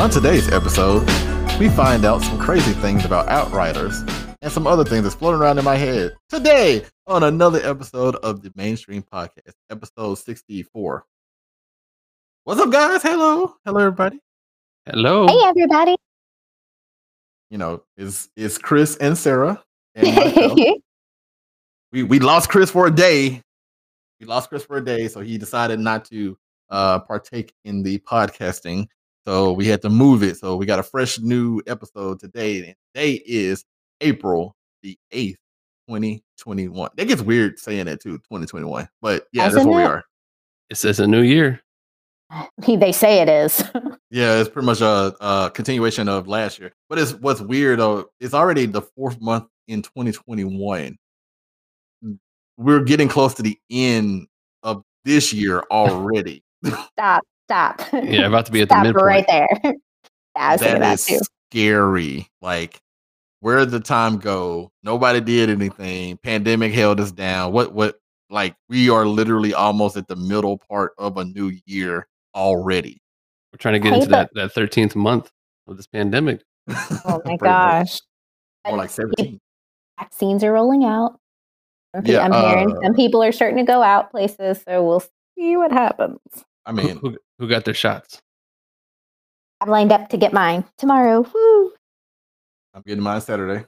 On today's episode, we find out some crazy things about Outriders and some other things that's floating around in my head. Today, on another episode of the Mainstream Podcast, episode 64. What's up, guys? Hello. Hello, everybody. Hello. Hey, everybody. You know, it's, it's Chris and Sarah. And we, we lost Chris for a day. We lost Chris for a day, so he decided not to uh, partake in the podcasting. So we had to move it. So we got a fresh new episode today. And today is April the 8th, 2021. That gets weird saying that too, 2021. But yeah, that's Doesn't where we are. It says a new year. they say it is. Yeah, it's pretty much a, a continuation of last year. But it's what's weird though, it's already the fourth month in 2021. We're getting close to the end of this year already. stop, stop. Yeah, about to be at the midpoint. right there. yeah, I was thinking that that is too. scary. Like, where did the time go? Nobody did anything. Pandemic held us down. What what like we are literally almost at the middle part of a new year already. We're trying to get into that that thirteenth month of this pandemic. Oh my Pretty much. gosh. More like 17. Vaccines are rolling out. Some Yeah, I'm hearing uh, some people are starting to go out places, so we'll see what happens. I mean, who, who got their shots? I'm lined up to get mine tomorrow. Woo! I'm getting mine Saturday.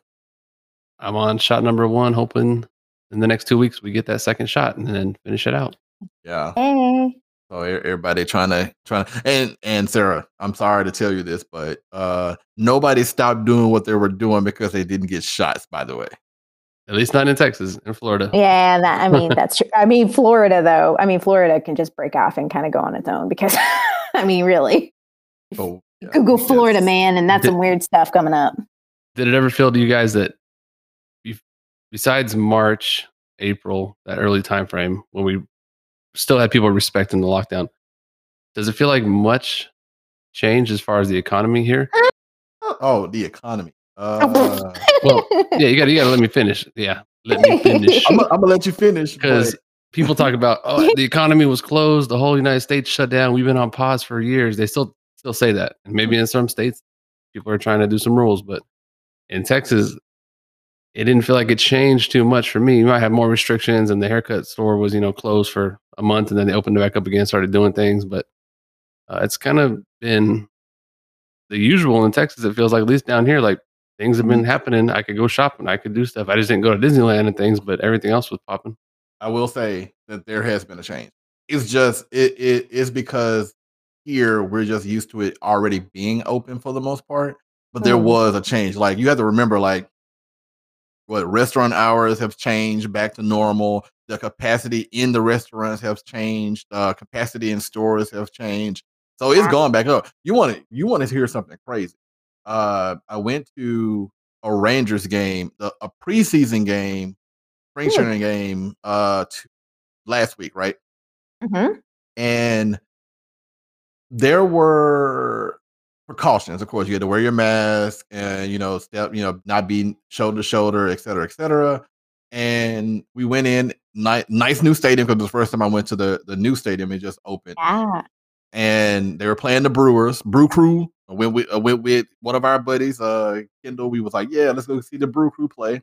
I'm on shot number one, hoping in the next two weeks we get that second shot and then finish it out. Yeah. Hey. So everybody trying to trying to and and Sarah, I'm sorry to tell you this, but uh nobody stopped doing what they were doing because they didn't get shots, by the way. At least not in Texas, in Florida. Yeah, that, I mean that's true. I mean Florida though. I mean Florida can just break off and kind of go on its own because I mean really, So yeah, Google yes. Florida man, and that's Did- some weird stuff coming up. Did it ever feel to you guys that, besides March, April, that early time frame when we still had people respecting the lockdown, does it feel like much change as far as the economy here? Oh, the economy. Uh Well, yeah, you got you got to let me finish. Yeah, let me finish. I'm, gonna let you finish because but people talk about oh the economy was closed the whole united states shut down we've been on pause for years they still still say that and maybe in some states people are trying to do some rules but in texas it didn't feel like it changed too much for me you might have more restrictions and the haircut store was you know closed for a month and then they opened it back up again started doing things but uh, it's kind of been the usual in texas it feels like at least down here like things have been happening i could go shopping i could do stuff i just didn't go to disneyland and things but everything else was popping I will say that there has been a change. It's just it it is because here we're just used to it already being open for the most part. But there Mm. was a change. Like you have to remember, like what restaurant hours have changed back to normal. The capacity in the restaurants has changed. Uh, capacity in stores have changed. So it's going back up. You want to you want to hear something crazy? Uh, I went to a Rangers game, the, a preseason game, spring Hmm. training game, uh, t- last week, right? Mhm. and there were precautions. Of course, you had to wear your mask and you know, step, you know, not be shoulder to shoulder, et cetera, et cetera. And we went in ni- nice new stadium because it was the first time I went to the the new stadium. It just opened, Yeah. And they were playing the Brewers, Brew Crew. I went with, I went with one of our buddies, uh, Kendall. We was like, yeah, let's go see the Brew Crew play.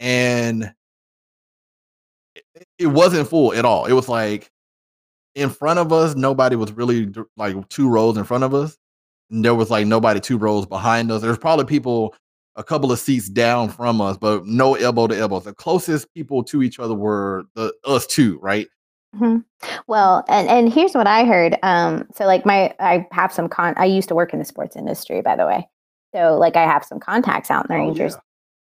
and it, it wasn't full at all. It was like in front of us, nobody was really like two rows in front of us. And there was like nobody two rows behind us. There's probably people a couple of seats down from us, but no elbow to elbow. The closest people to each other were the us two, right? Mhm. Well, and and here's what I heard. Um, so like my I have some con. I used to work in the sports industry, by the way. So like I have some contacts out in the Oh, Rangers.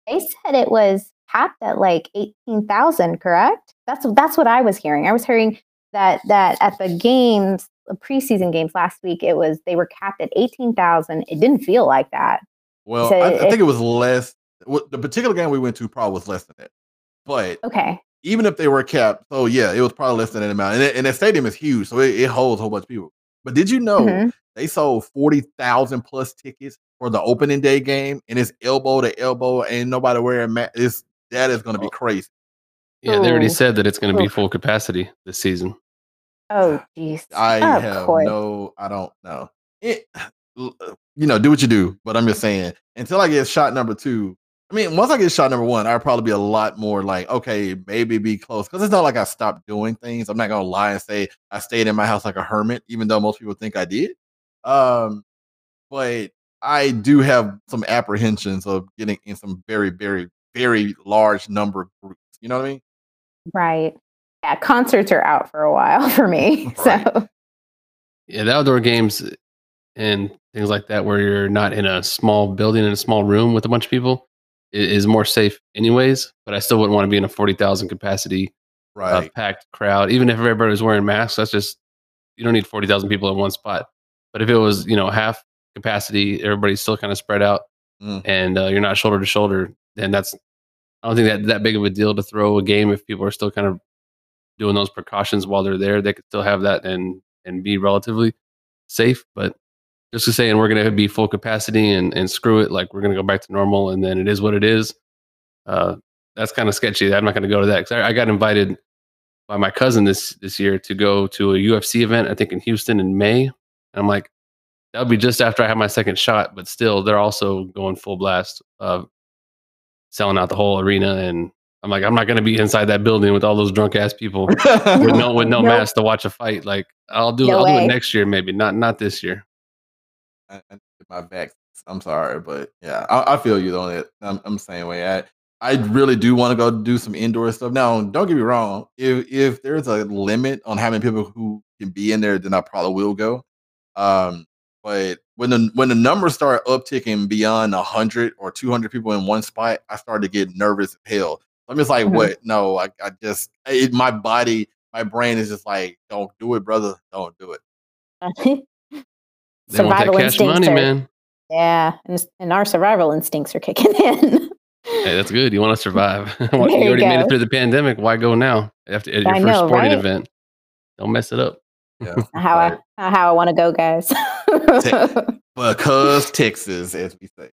They said it was capped at like eighteen thousand. Correct? That's that's what I was hearing. I was hearing that that at the games, the preseason games last week, it was they were capped at eighteen thousand. It didn't feel like that. Well, So I, I think it was less. The particular game we went to probably was less than that. But Okay. Even if they were capped, so yeah, it was probably less than that amount. And, it, and the stadium is huge, so it, it holds a whole bunch of people. But did you know Mhm. they sold forty thousand plus tickets for the opening day game, and it's elbow to elbow, ain't nobody wearing ma- It's that is going to be Oh. crazy. Yeah, they already said that it's going to be full capacity this season. Oh, jeez. I Of have course. no, I don't know. it, you know, do what you do. But I'm just saying, until I get shot number two, I mean, once I get shot number one, I'd probably be a lot more like, okay, maybe be close. Because it's not like I stopped doing things. I'm not gonna lie and say I stayed in my house like a hermit, even though most people think I did. Um, but I do have some apprehensions of getting in some very, very, very large number of groups. You know what I mean? Right. Yeah, concerts are out for a while for me. Right. So yeah, the outdoor games and things like that, where you're not in a small building in a small room with a bunch of people, is more safe, anyways. But I still wouldn't want to be in a forty thousand capacity, uh, right. uh, packed crowd. Even if everybody was wearing masks, that's just you don't need forty thousand people in one spot. But if it was you know half capacity, everybody's still kind of spread out, mm. and uh, you're not shoulder to shoulder, then that's I don't think that that big of a deal to throw a game if people are still kind of doing those precautions while they're there. They could still have that and and be relatively safe. But just to saying we're going to be full capacity and and screw it, like we're going to go back to normal, and then it is what it is. Uh, that's kind of sketchy. I'm not going to go to that because I, I got invited by my cousin this this year to go to a UFC event. I think in Houston in May. And I'm like, that'll be just after I have my second shot, but still, they're also going full blast, uh, selling out the whole arena. And I'm like, I'm not going to be inside that building with all those drunk ass people with no with no nope. mask to watch a fight. Like, I'll do no I'll way. do it next year, maybe not not this year. I, I my back. I'm sorry, but yeah, I, I feel you on It I'm, I'm the same way. I I really do want to go do some indoor stuff. Now, don't get me wrong. If if there's a limit on how many people who can be in there, then I probably will go. Um, but when the when the numbers start upticking beyond hundred or two hundred people in one spot, I start to get nervous as hell. I'm just like, mm-hmm. what? No, I, I just it, my body, my brain is just like, don't do it, brother. Don't do it. survival instincts money, are, man. Yeah, and, and our survival instincts are kicking in. hey, that's good. You want to survive. you already go. made it through the pandemic. Why go now after your I first know, sporting right? event? Don't mess it up. Yeah, how right. I how I want to go, guys. because Texas, as we say.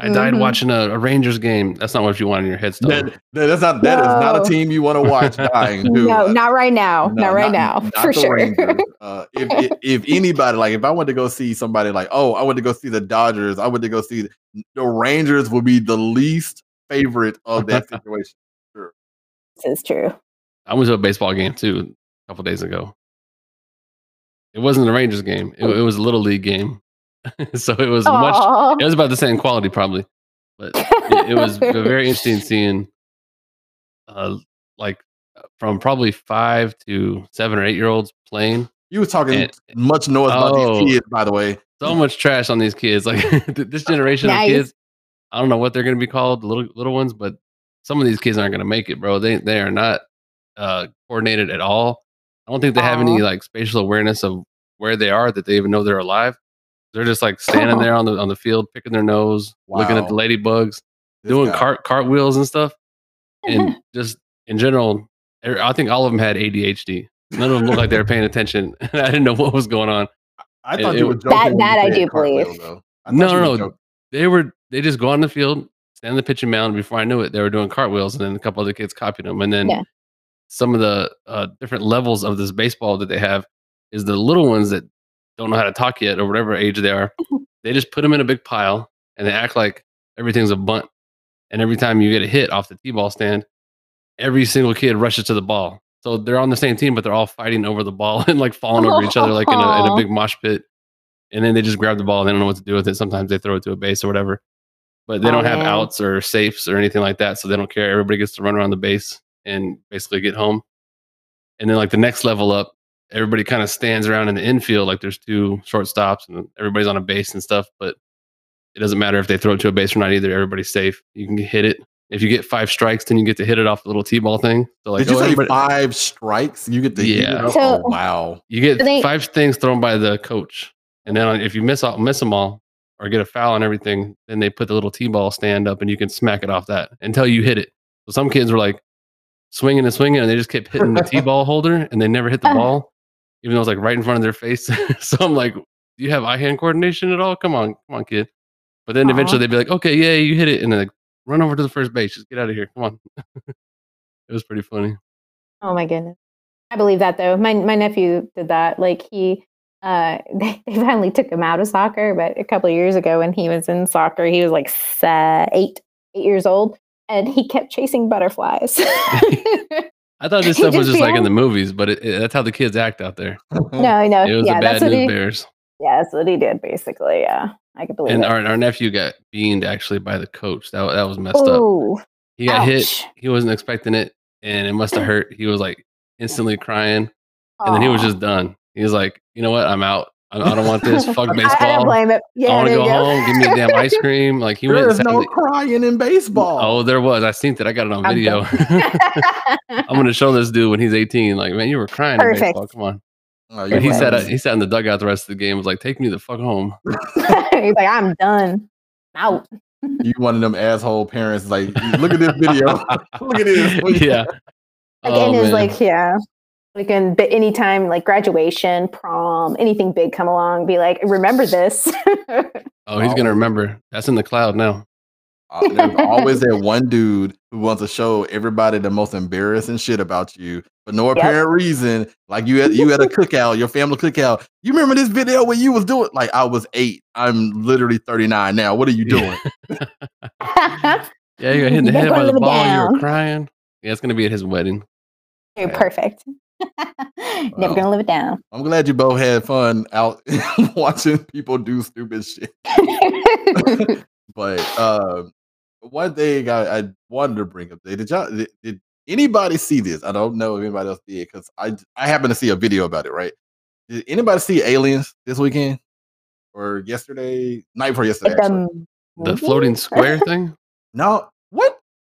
I died mm-hmm. watching a, a, Rangers game. That's not what you want in your headstone. That, that's not that no. is not a team you want to watch dying. no, not right now. No, not right not, now, not for sure. Uh, if, if, if anybody like, if I went to go see somebody like, oh, I went to go see the Dodgers. I went to go see the, the Rangers. Would be the least favorite of that situation. Sure, this is true. I went to a baseball game too a couple days ago. It wasn't a Rangers game. It, it was a little league game. so it was Aww. much. It was about the same quality, probably, but it, it was very interesting seeing, uh, like from probably five to seven or eight year olds playing. You were talking and, much noise oh, about these oh. kids, by the way. So much trash on these kids. Like this generation nice. of kids, I don't know what they're going to be called, little little ones, but some of these kids aren't going to make it, bro. They they are not uh, coordinated at all. I don't think they have any like spatial awareness of where they are that they even know they're alive. They're just like standing there on the on the field, picking their nose, wow. looking at the ladybugs, this doing guy. cart cartwheels and stuff, and just in general, er, I think all of them had ADHD. None of them looked like they were paying attention. I didn't know what was going on. I thought it, you were joking. That, that I do believe. No, no, no. They were. They just go on the field, stand on the pitching mound. Before I knew it, they were doing cartwheels, and then a couple other kids copied them. And then yeah. some of the uh, different levels of this baseball that they have is the little ones that don't know how to talk yet or whatever age they are. they just put them in a big pile and they act like everything's a bunt. And every time you get a hit off the t-ball stand, every single kid rushes to the ball. So they're on the same team, but they're all fighting over the ball and like falling over each other like in a, in a big mosh pit. And then they just grab the ball and they don't know what to do with it. Sometimes they throw it to a base or whatever. But they oh, don't have outs or safes or anything like that. So they don't care. Everybody gets to run around the base and basically get home. And then like the next level up, everybody kind of stands around in the infield like there's two shortstops and everybody's on a base and stuff. But it doesn't matter if they throw it to a base or not either. Everybody's safe. You can hit it. If you get five strikes, then you get to hit it off the little t-ball thing. So like, Did you oh, say five strikes? You get the yeah. So, oh, wow. You get they, five things thrown by the coach, and then if you miss all, miss them all or get a foul and everything, then they put the little t-ball stand up and you can smack it off that until you hit it. So some kids were like swinging and swinging, and they just kept hitting the t-ball holder, and they never hit the uh. ball even though it's like right in front of their face. so I'm like, do you have eye hand coordination at all? Come on, come on, kid. But then Aww. eventually they'd be like, okay, yeah, you hit it, and then like, run over to the first base. Just get out of here. Come on. it was pretty funny. Oh my goodness. I believe that though. My my nephew did that. Like he uh, they, they finally took him out of soccer. But a couple of years ago, when he was in soccer, he was like eight eight years old, and he kept chasing butterflies. I thought this stuff was just just like in the movies, but it, it- that's how the kids act out there. no, no, It was yeah, the that's bad what news he. bears. Yeah, that's what he did basically. Yeah, I could believe And it. our, our nephew got beamed actually by the coach. That, that was messed up. He got hit. He wasn't expecting it, and it must have hurt. He was like instantly crying, and then he was just done. He was like, "You know what? I'm out. I, I don't want this. Fuck I, I don't blame it. Yeah, I want to there go home. Give me a damn ice cream." Like he went. There and is sat in no the- crying in baseball. oh, there was. I seen that. I got it on I'm video. I'm gonna show this dude when he's 18. Like, man, you were crying in Perfect. baseball. Come on. Oh, But he you're sat. He sat in the dugout the rest of the game. Was like, "Take me the fuck home." He's like, I'm done. Out. you one of them asshole parents. Like, look at this video. look at this. yeah. Like Oh, and it's like, yeah. Like in but anytime like graduation, prom, anything big come along, be like, remember this. Oh, he's gonna remember. That's in the cloud now. Uh, there's always that one dude who wants to show everybody the most embarrassing shit about you for no Yep. apparent reason. Like you had you had a cookout, your family cookout. You remember this video where you was doing like I was eight. I'm literally 39 now. What are you doing? Yeah, you got hit in the head by the live it ball. You were crying. Yeah, it's gonna be at his wedding. You're perfect. Wow. Never gonna live it down. I'm glad you both had fun out watching people do stupid shit. But uh, one thing I, I wanted to bring up, did y'all did, did anybody see this? I don't know if anybody else did because I I happened to see a video about it. Right? Did anybody see Aliens this weekend or yesterday? Night before yesterday. Like the The floating square thing. No,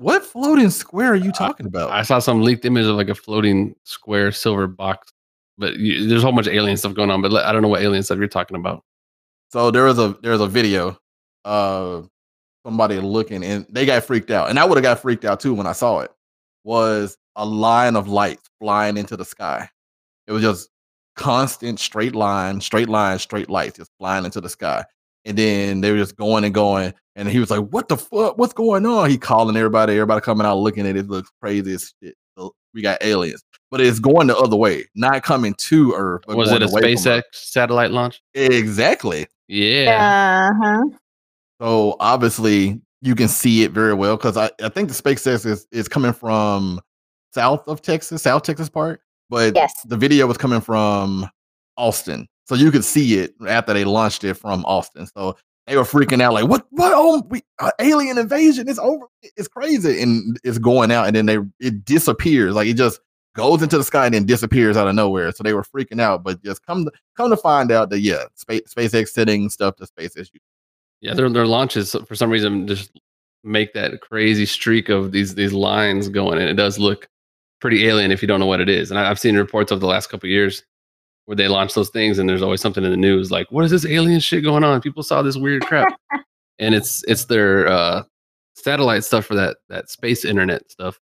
what what floating square are you uh, talking about? I saw some leaked image of like a floating square silver box. But you, there's a whole bunch of alien stuff going on. But I don't know what alien stuff you're talking about. So there was a there was a video of somebody looking and they got freaked out. And I would have got freaked out too when I saw it. Was a line of lights flying into the sky. It was just constant straight line, straight line, straight lights just flying into the sky. And then they were just going and going. And he was like, What the fuck? What's going on? He calling everybody, everybody coming out looking at it. It looks crazy as shit. So we got aliens. But it's going the other way, not coming to Earth. But Was it a SpaceX satellite launch? Exactly. Yeah. Uh-huh. So obviously you can see it very well because I, I think the SpaceX is, is coming from south of Texas, South Texas part, but Yes. the video was coming from Austin. So you could see it after they launched it from Austin. So they were freaking out like, what, what, oh, we, uh, alien invasion is over. It's crazy. And it's going out and then they, it disappears. Like it just goes into the sky and then disappears out of nowhere. So they were freaking out, but just come to, come to find out that, yeah, space, SpaceX sending stuff to space is Yeah, their their launches for some reason just make that crazy streak of these these lines going, and it does look pretty alien if you don't know what it is. And I, I've seen reports of the last couple years where they launch those things, and there's always something in the news like, "What is this alien shit going on?" People saw this weird crap, and it's it's their uh, satellite stuff for that that space internet stuff.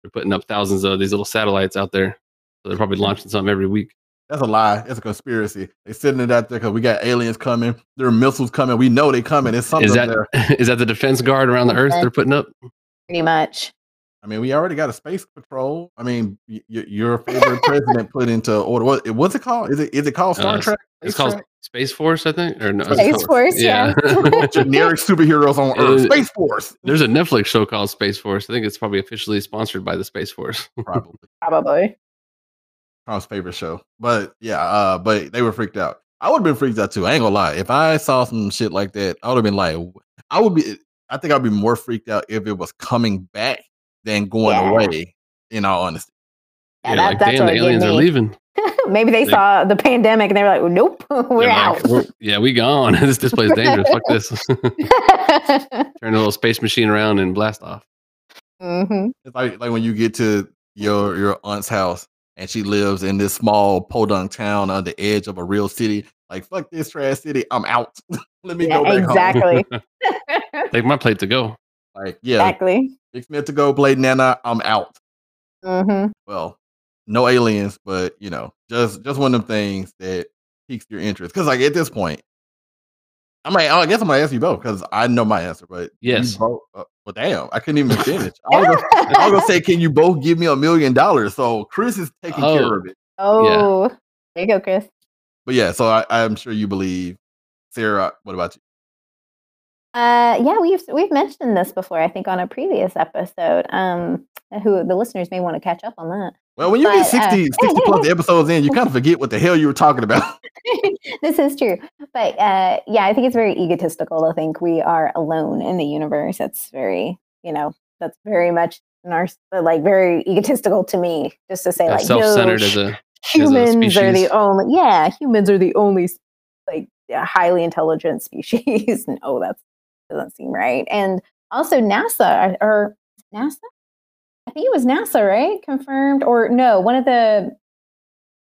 They're putting up thousands of these little satellites out there, so they're probably launching something every week. That's a lie. It's a conspiracy. they're sitting it out there because we got aliens coming. There are missiles coming. We know they coming. It's something Is up that there. is that the defense guard around the Earth they're putting up? Pretty much. I mean, we already got a space patrol. I mean, y- y- your favorite president put into order. What what's it called? Is it is it called Star Uh, Trek? It's Space called Trek? Space Force, I think. Or no, Space Force, yeah. generic superheroes on Earth. Space Force. There's a Netflix show called Space Force. I think it's probably officially sponsored by the Space Force. Probably Probably. Tom's favorite show. But yeah, uh, but they were freaked out. I would have been freaked out too. I ain't gonna lie. If I saw some shit like that, I would have been like, I would be. I think I'd be more freaked out if it was coming back than going Yeah. away. In all honesty. Yeah, You're that- like, that's damn, what the it gave aliens are me. leaving. Maybe they They- saw the pandemic and they were like, nope, we're They're like, out. "We're- yeah, we gone. this this place dangerous. Fuck this. Turn a little space machine around and blast off. hmm It's like like when you get to your your aunt's house and she lives in this small podunk town on the edge of a real city. Like fuck this trash city, I'm out. Let me Yeah, go back home. exactly. Take my plate to go. Like yeah, exactly. Six minutes to go, play Nana, I'm out. hmm Well, no aliens, but you know, just just one of them things that piques your interest. Because like at this point, I might, I guess I'm gonna ask you both because I know my answer. But Yes. both, uh, well, damn, I couldn't even finish. I was, gonna, I was gonna say, can you both give me a million dollars? So Chris is taking care Oh. of it. oh, there you go, Chris. but yeah, so I, I'm sure you believe Sarah. What about you? Uh, yeah, we've we've mentioned this before. I think on a previous episode. Um, who the listeners may want to catch up on that. Well, when you But, get uh, 60, 60 plus episodes in, you kind of forget what the hell you were talking about. this is true, but uh, yeah, I think it's very egotistical to think we are alone in the universe. That's very, you know, that's very much nar- like very egotistical to me. Just to say, Yeah, like, self-centered no, as a humans are the only yeah humans are the only like highly intelligent species no that doesn't seem right and also nasa or nasa i think it was nasa right confirmed or no one of the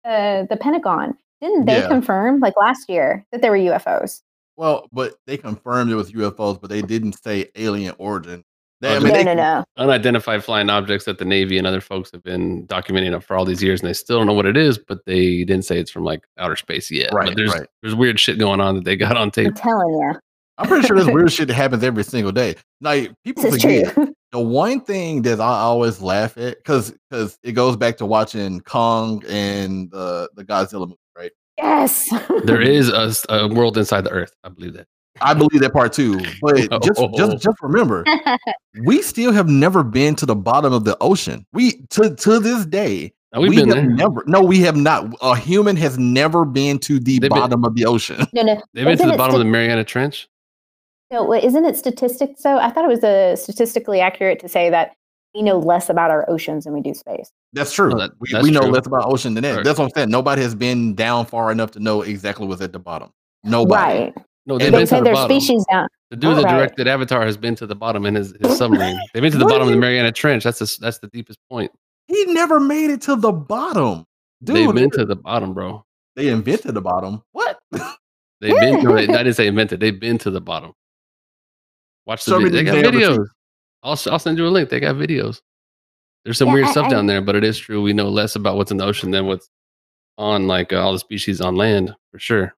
uh, the pentagon didn't they Yeah. confirm like last year that there were ufos Well, but they confirmed it was UFOs, but they didn't say alien origin. They, Oh, I mean, no they, no no unidentified flying objects that the Navy and other folks have been documenting it for all these years, and they still don't know what it is, but they didn't say it's from like outer space yet. Right, but there's right. there's weird shit going on that they got on tape. i'm tape. telling you I'm pretty sure there's weird shit that happens every single day. Like people this forget the one thing that I always laugh at because because it goes back to watching Kong and the the Godzilla movie, right? yes there is a world inside the Earth. I believe that. I believe that part too, but just just oh. just remember, we still have never been to the bottom of the ocean. We to to this day, Now, we've we been have there. never. No, we have not. A human has never been to the They've been- bottom of the ocean. no no They've been to Isn't the it bottom of the Mariana Trench. No, wait, isn't it statistics though? I thought it was uh, statistically accurate to say that we know less about our oceans than we do space. That's true. Well, that- we, that's we know true. less about ocean than that. Right. That's what I'm saying. Nobody has been down far enough to know exactly what's at the bottom. Nobody. Right. No, they've They been to say the there's bottom. species down. The dude that Right. directed Avatar has been to the bottom in his, his submarine. They've been to the bottom of the Mariana Trench. That's the, that's the deepest point. He never made it to the bottom. Dude, They've been to the bottom, bro. they invented the bottom. What? They've been. No, they, I didn't say invented. They've been to the bottom. Watch the. Show me vid- They got examples. videos. I'll s- I'll send you a link. They got videos. There's some Yeah, weird I- stuff I- down there, but it is true. We know less about what's in the ocean than what's on like uh, all the species on land for sure.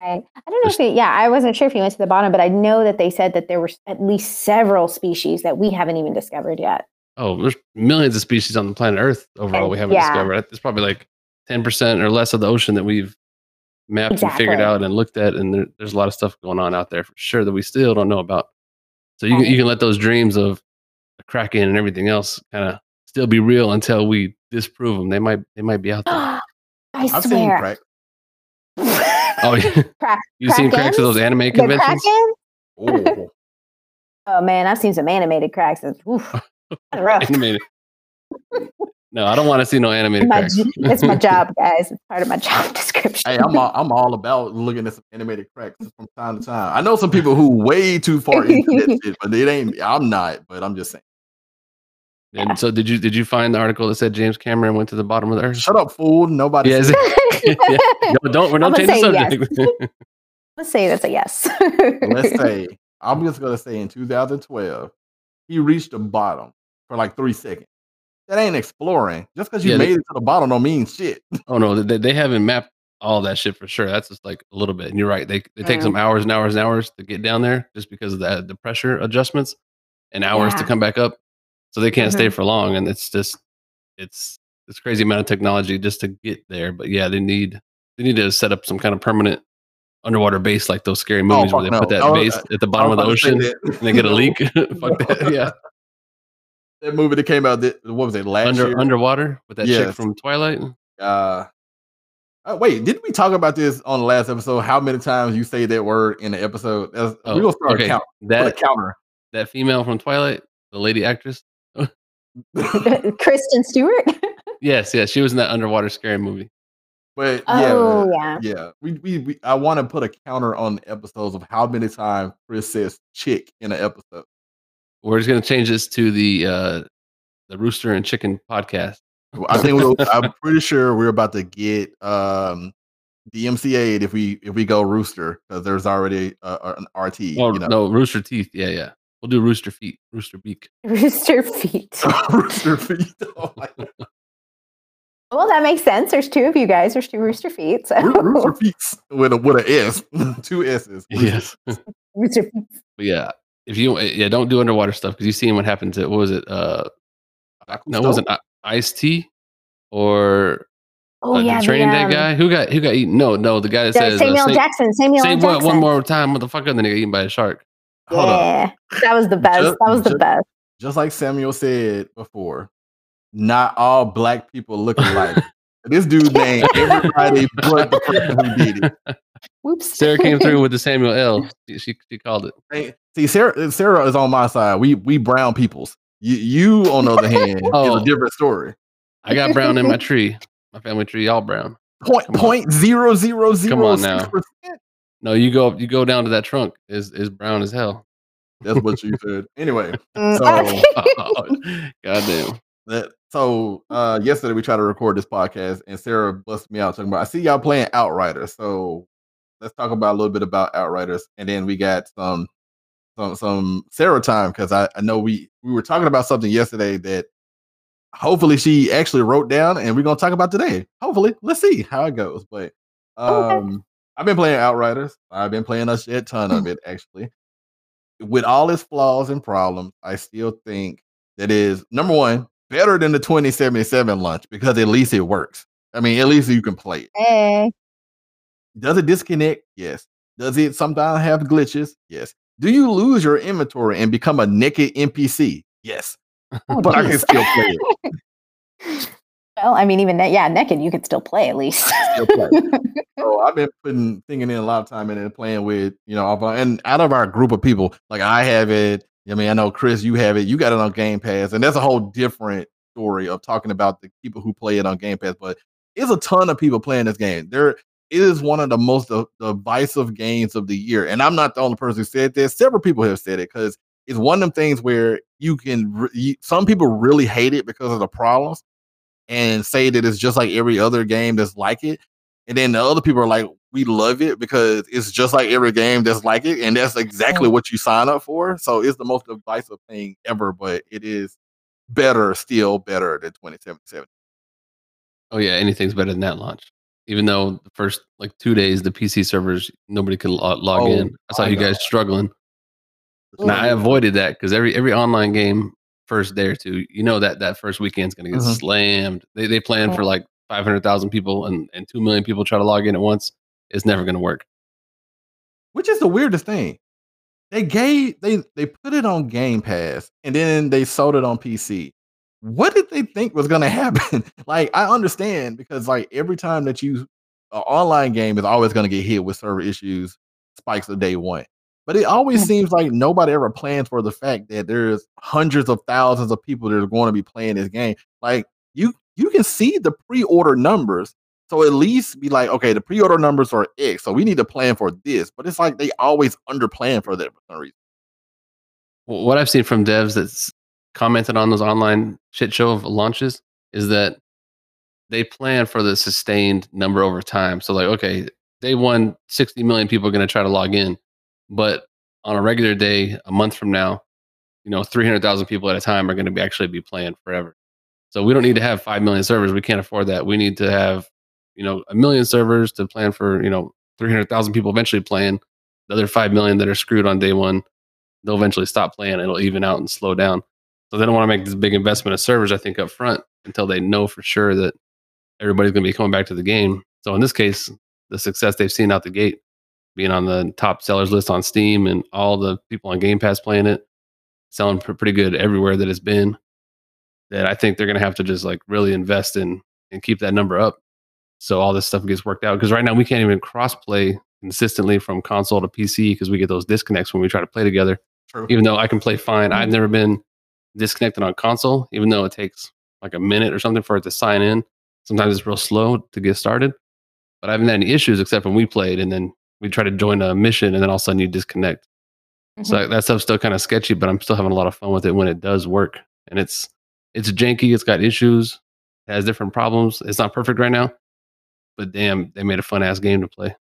I, I don't know Just- if it, yeah, I wasn't sure if you went to the bottom, but I know that they said that there were at least several species that we haven't even discovered yet. Oh, there's millions of species on the planet Earth overall. We haven't Yeah. discovered. It's probably like ten percent or less of the ocean that we've mapped and figured out and looked at, and there, there's a lot of stuff going on out there for sure that we still don't know about. So you can, you can let those dreams of a kraken and everything else kind of still be real until we disprove them. They might they might be out there. I I've seen swear. crack. Oh, yeah. Crack- you've seen cracks at those anime the conventions? Oh, Oh man, I've seen some animated cracks. Oof, rough. Animated. No, I don't want to see no animated My cracks. it's my job, guys. It's part of my job description. hey, I'm all, I'm all about looking at some animated cracks from time to time. I know some people who way too far into that shit, but it ain't. I'm not. But I'm just saying. And so did you did you find the article that said James Cameron went to the bottom of the earth? Shut up, fool. Nobody. Yeah, said- is it- No, don't we're not changing the say subject. Let's say that's a yes. let's say I'm just gonna say in 2012, he reached the bottom for like three seconds. That ain't exploring. Just because you Yeah, they- made it to the bottom don't mean shit. oh no, they, they haven't mapped all that shit for sure. That's just like a little bit. And you're right. They they take Mm. some hours and hours and hours to get down there just because of the the pressure adjustments and hours to come back up. So they can't Mm-hmm. stay for long. And it's just it's it's crazy amount of technology just to get there. But yeah, they need they need to set up some kind of permanent underwater base like those scary movies where fuck they put that base at the bottom of the ocean and they get a leak. Fuck that. Yeah. That movie that came out, that, what was it, last Under year? underwater with that chick from Twilight. uh, uh, wait, didn't we talk about this on the last episode? How many times you say that word in the episode? That's, Oh, we're gonna start okay. a count. Put a That counter. that female from Twilight, the lady actress. Kristen Stewart. Yes, yes, she was in that underwater scary movie. But oh yeah, yeah. yeah, we, we, we I want to put a counter on the episodes of how many times Chris says chick in an episode. We're just gonna change this to the uh the rooster and chicken podcast. I think we'll, I'm pretty sure we're about to get um DMCA if we if we go rooster because there's already uh, an RT. Oh you know, no, rooster teeth. Yeah, yeah. We'll do rooster feet, rooster beak. Rooster feet. rooster feet. Oh my God. Well, that makes sense. There's two of you guys. There's two rooster feet. So rooster feet with a with a S, two S's. Yes, rooster feet. yeah. If you yeah, don't do underwater stuff because you seen what happened to what was it? Uh, no, it wasn't Ice-T or Oh Uh, yeah, the training the, day um, guy who got who got eaten. No, no, the guy that the says uh, Samuel Jackson. Samuel say L. what Jackson. one more time, motherfucker, and then he got eaten by a shark. Hold up. yeah, that was the best. Ju- that was the ju- best. Just like Samuel said before, not all black people look alike. this dude named everybody but the person who did it. Whoops. Sarah came through with the Samuel L. She she, she called it. Hey, See, Sarah, Sarah is on my side. We we brown peoples. You, you on the other hand, is Oh. a different story. I got brown in my tree. My family tree, all brown. Point Come on. point zero zero zero Come on six now. percent. No, you go you go down to that trunk is is brown as hell. That's what you said. Anyway, So- Goddamn. that so uh yesterday we tried to record this podcast and Sarah busted me out talking about I see y'all playing Outriders. So let's talk about a little bit about Outriders and then we got some some some Sarah time because I, I know we we were talking about something yesterday that hopefully she actually wrote down and we're gonna talk about today. Hopefully, let's see how it goes. But Okay. um I've been playing Outriders. I've been playing a shit ton of it actually. With all its flaws and problems, I still think that is number one better than the 2077 launch because at least it works. I mean, at least you can play it. Hey. Does it disconnect? Yes. Does it sometimes have glitches? Yes. Do you lose your inventory and become a naked NPC? Yes. Oh, But I can still play it. well, I mean, even ne- yeah, naked, you could still play at least. Play. So I've been putting thinking in a lot of time in it, playing with you know, and out of our group of people, like I have it. I mean, I know Chris, you have it. You got it on Game Pass, and that's a whole different story of talking about the people who play it on Game Pass. But it's a ton of people playing this game. There, it is one of the most uh, divisive games of the year, and I'm not the only person who said this. Several people have said it because it's one of them things where you can. re- You, some people really hate it because of the problems, and say that it's just like every other game that's like it. And then the other people are like, we love it because it's just like every game that's like it. And that's exactly what you sign up for. So it's the most divisive thing ever, but it is better, still better than 2077. Oh yeah, anything's better than that launch. Even though the first like two days the PC servers nobody could lo- log Oh, in. I saw I you know. guys struggling. Now I avoided that because every every online game first day or two, you know that that first weekend's gonna get Mhm. slammed. They they plan for like five hundred thousand people and and two million people try to log in at once. It's never gonna work. Which is the weirdest thing. They gave they they put it on Game Pass and then they sold it on PC. What did they think was gonna happen? like I understand because like every time that you an online game is always gonna get hit with server issues, spikes of day one. But it always Mhm. seems like nobody ever plans for the fact that there's hundreds of thousands of people that are going to be playing this game. Like you you can see the pre-order numbers. So at least be like, okay, the pre-order numbers are X. So we need to plan for this. But it's like they always underplan for that for some reason. Wh- What I've seen from devs that's commented on those online shit show of launches is that they plan for the sustained number over time. So like, okay, day one, 60 million people are going to try to log in, but on a regular day, a month from now, you know, 300,000 people at a time are going to be actually be playing forever. So we don't need to have 5 million servers. We can't afford that. We need to have, you know, a million servers to plan for, you know, 300,000 people eventually playing. The other 5 million that are screwed on day one, they'll eventually stop playing. It'll even out and slow down. So they don't want to make this big investment of servers, I think, up front until they know for sure that everybody's going to be coming back to the game. So in this case, the success they've seen out the gate, being on the top sellers list on Steam and all the people on Game Pass playing it, selling pr- pretty good everywhere that it's been. That I think they're going to have to just like really invest in and keep that number up, so all this stuff gets worked out. Because right now we can't even cross play consistently from console to PC because we get those disconnects when we try to play together True. even though I can play fine. I've never been disconnected on console, even though it takes like a minute or something for it to sign in. Sometimes it's real slow to get started, but I haven't had any issues except when we played and then we try to join a mission and then all of a sudden you disconnect. So mm-hmm. that stuff's still kind of sketchy, but I'm still having a lot of fun with it when it does work. And it's it's janky, it's got issues, it has different problems. It's not perfect right now, but damn, they made a fun ass game to play.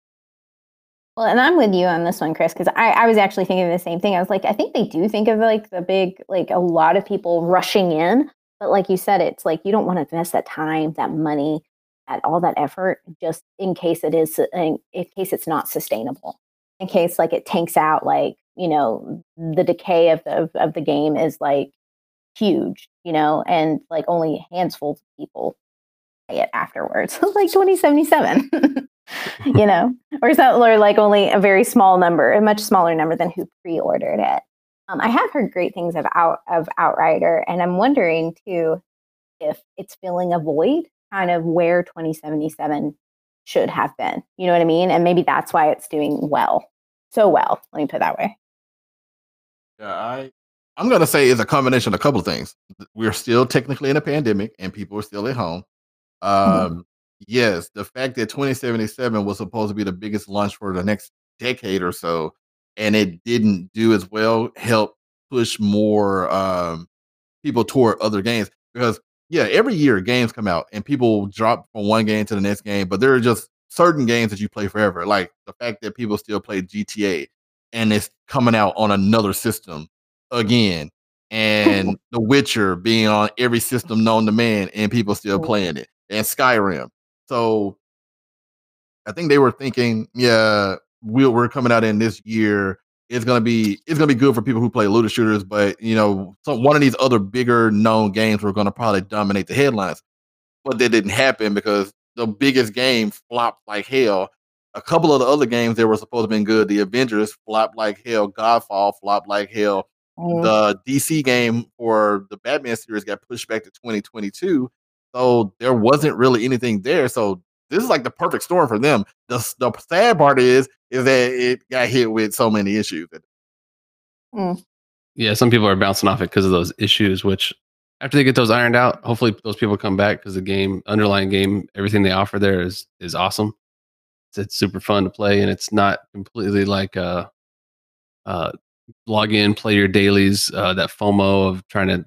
Well, and I'm with you on this one, Chris, because I, I was actually thinking the same thing. I was like, I think they do think of like the big, like a lot of people rushing in. But like you said, it's like you don't want to invest that time, that money, that all that effort, just in case it is, in, in case it's not sustainable, in case like it tanks out, like, you know, the decay of the, of, of the game is like huge, you know, and like only handfuls of people play it afterwards, like 2077. you know, or is that or like only a very small number, a much smaller number than who pre-ordered it? Um, I have heard great things of out of Outrider, and I'm wondering too if it's filling a void, kind of where 2077 should have been. You know what I mean? And maybe that's why it's doing well, so well. Let me put it that way. Yeah, I I'm gonna say it's a combination of a couple of things. We're still technically in a pandemic, and people are still at home. Mm-hmm. Um, mm-hmm. Yes, the fact that 2077 was supposed to be the biggest launch for the next decade or so, and it didn't do as well, helped push more um, people toward other games. Because yeah, every year games come out and people drop from one game to the next game, but there are just certain games that you play forever. Like the fact that people still play GTA and it's coming out on another system again, and The Witcher being on every system known to man, and people still playing it, and Skyrim. So I think they were thinking, yeah, we we're coming out in this year. It's gonna be it's gonna be good for people who play looter shooters, but you know, some one of these other bigger known games were gonna probably dominate the headlines. But that didn't happen because the biggest game flopped like hell. A couple of the other games that were supposed to have been good, the Avengers flopped like hell, Godfall flopped like hell. Mm-hmm. The DC game for the Batman series got pushed back to 2022. So there wasn't really anything there. So this is like the perfect storm for them. The, the sad part is is that it got hit with so many issues. Mm. Yeah, some people are bouncing off it because of those issues. Which after they get those ironed out, hopefully those people come back because the game, underlying game, everything they offer there is is awesome. It's, it's super fun to play, and it's not completely like a uh, log in, play your dailies, uh, that FOMO of trying to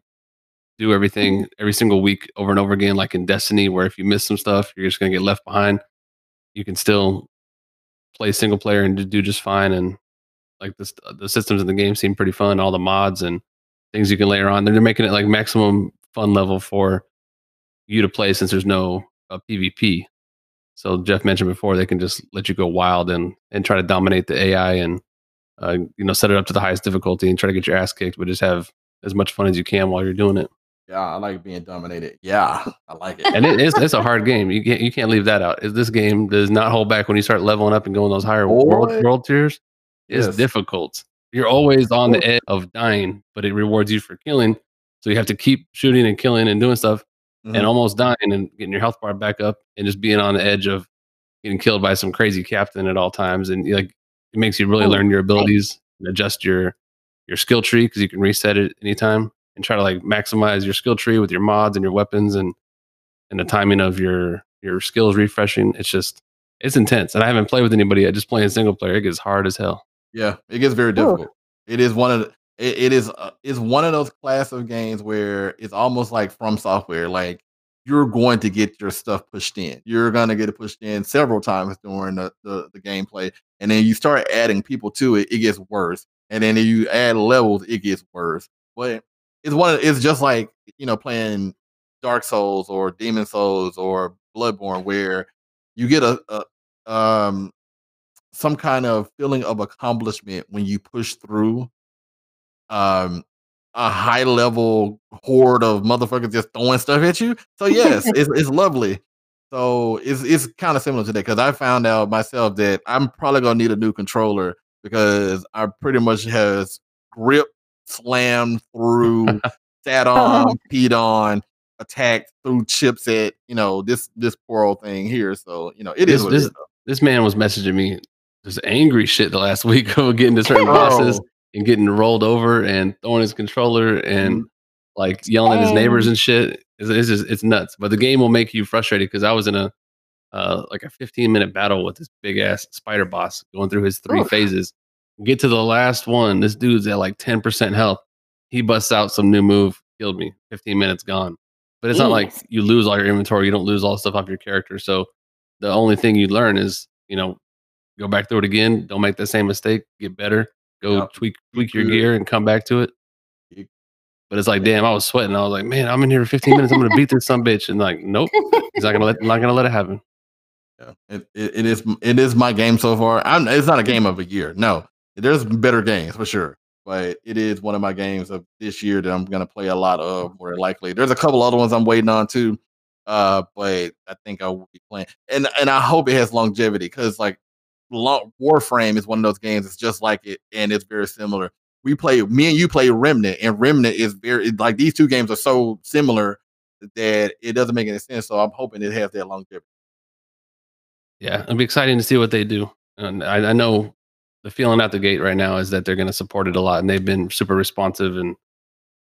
do everything every single week over and over again, like in Destiny, where if you miss some stuff, you're just going to get left behind. You can still play single player and do just fine. And like the systems in the game seem pretty fun. All the mods and things you can layer on. They're making it like maximum fun level for you to play since there's no uh, PvP. So Jeff mentioned before they can just let you go wild and and try to dominate the AI and uh, you know set it up to the highest difficulty and try to get your ass kicked, but just have as much fun as you can while you're doing it. Yeah, I like being dominated. Yeah, I like it. and it is it's a hard game. You can't you can't leave that out. This game does not hold back when you start leveling up and going those higher world, world tiers. It's yes. difficult. You're always on the edge of dying, but it rewards you for killing. So you have to keep shooting and killing and doing stuff mm-hmm. and almost dying and getting your health bar back up and just being on the edge of getting killed by some crazy captain at all times. And like it makes you really learn your abilities and adjust your your skill tree because you can reset it anytime and try to like maximize your skill tree with your mods and your weapons and and the timing of your your skills refreshing. It's just it's intense. And I haven't played with anybody yet. Just playing single player, it gets hard as hell. Yeah, it gets very difficult. Ooh. It is one of the, it, it is uh, is one of those class of games where it's almost like FromSoftware. Like you're going to get your stuff pushed in. You're going to get it pushed in several times during the, the, the gameplay, and then you start adding people to it. It gets worse, and then you add levels, it gets worse. But it's one. Of, it's just like you know playing Dark Souls or Demon Souls or Bloodborne, where you get a, a um some kind of feeling of accomplishment when you push through um a high level horde of motherfuckers just throwing stuff at you. So yes, it's it's lovely. So it's it's kind of similar to that because I found out myself that I'm probably gonna need a new controller because I pretty much has grip slammed through, sat on, peed on, attacked through chips at you know this this poor old thing here. So you know it this, is. This, this man was messaging me just angry shit the last week of getting to certain bosses and getting rolled over and throwing his controller and mm-hmm. like yelling at his neighbors and shit. It's, it's just it's nuts. But the game will make you frustrated because I was in a uh, like a 15 minute battle with this big ass spider boss going through his three phases Get to the last one. This dude's at like 10% health. He busts out some new move, killed me. 15 minutes gone. But it's not like you lose all your inventory. You don't lose all the stuff off your character. So the only thing you learn is, you know, go back through it again. Don't make the same mistake. Get better. Go yeah. tweak tweak your gear and come back to it. But it's like, damn, I was sweating. I was like, man, I'm in here for 15 minutes. I'm gonna beat this some bitch. And like, nope, he's not gonna let not gonna let it happen. Yeah, it, it, it is it is my game so far. I'm, it's not a game of a year. No, there's better games for sure, but it is one of my games of this year that I'm to play a lot of more likely. There's a couple other ones I'm waiting on too. Uh, but I think I will be playing, and and I hope it has longevity because like Warframe is one of those games. It's just like it, and it's very similar. We play, me and you play Remnant, and Remnant is very like these two games are so similar that it doesn't make any sense. So I'm hoping it has that longevity. Yeah, it'll be exciting to see what they do. And I, I know the feeling out the gate right now is that they're going to support it a lot, and they've been super responsive and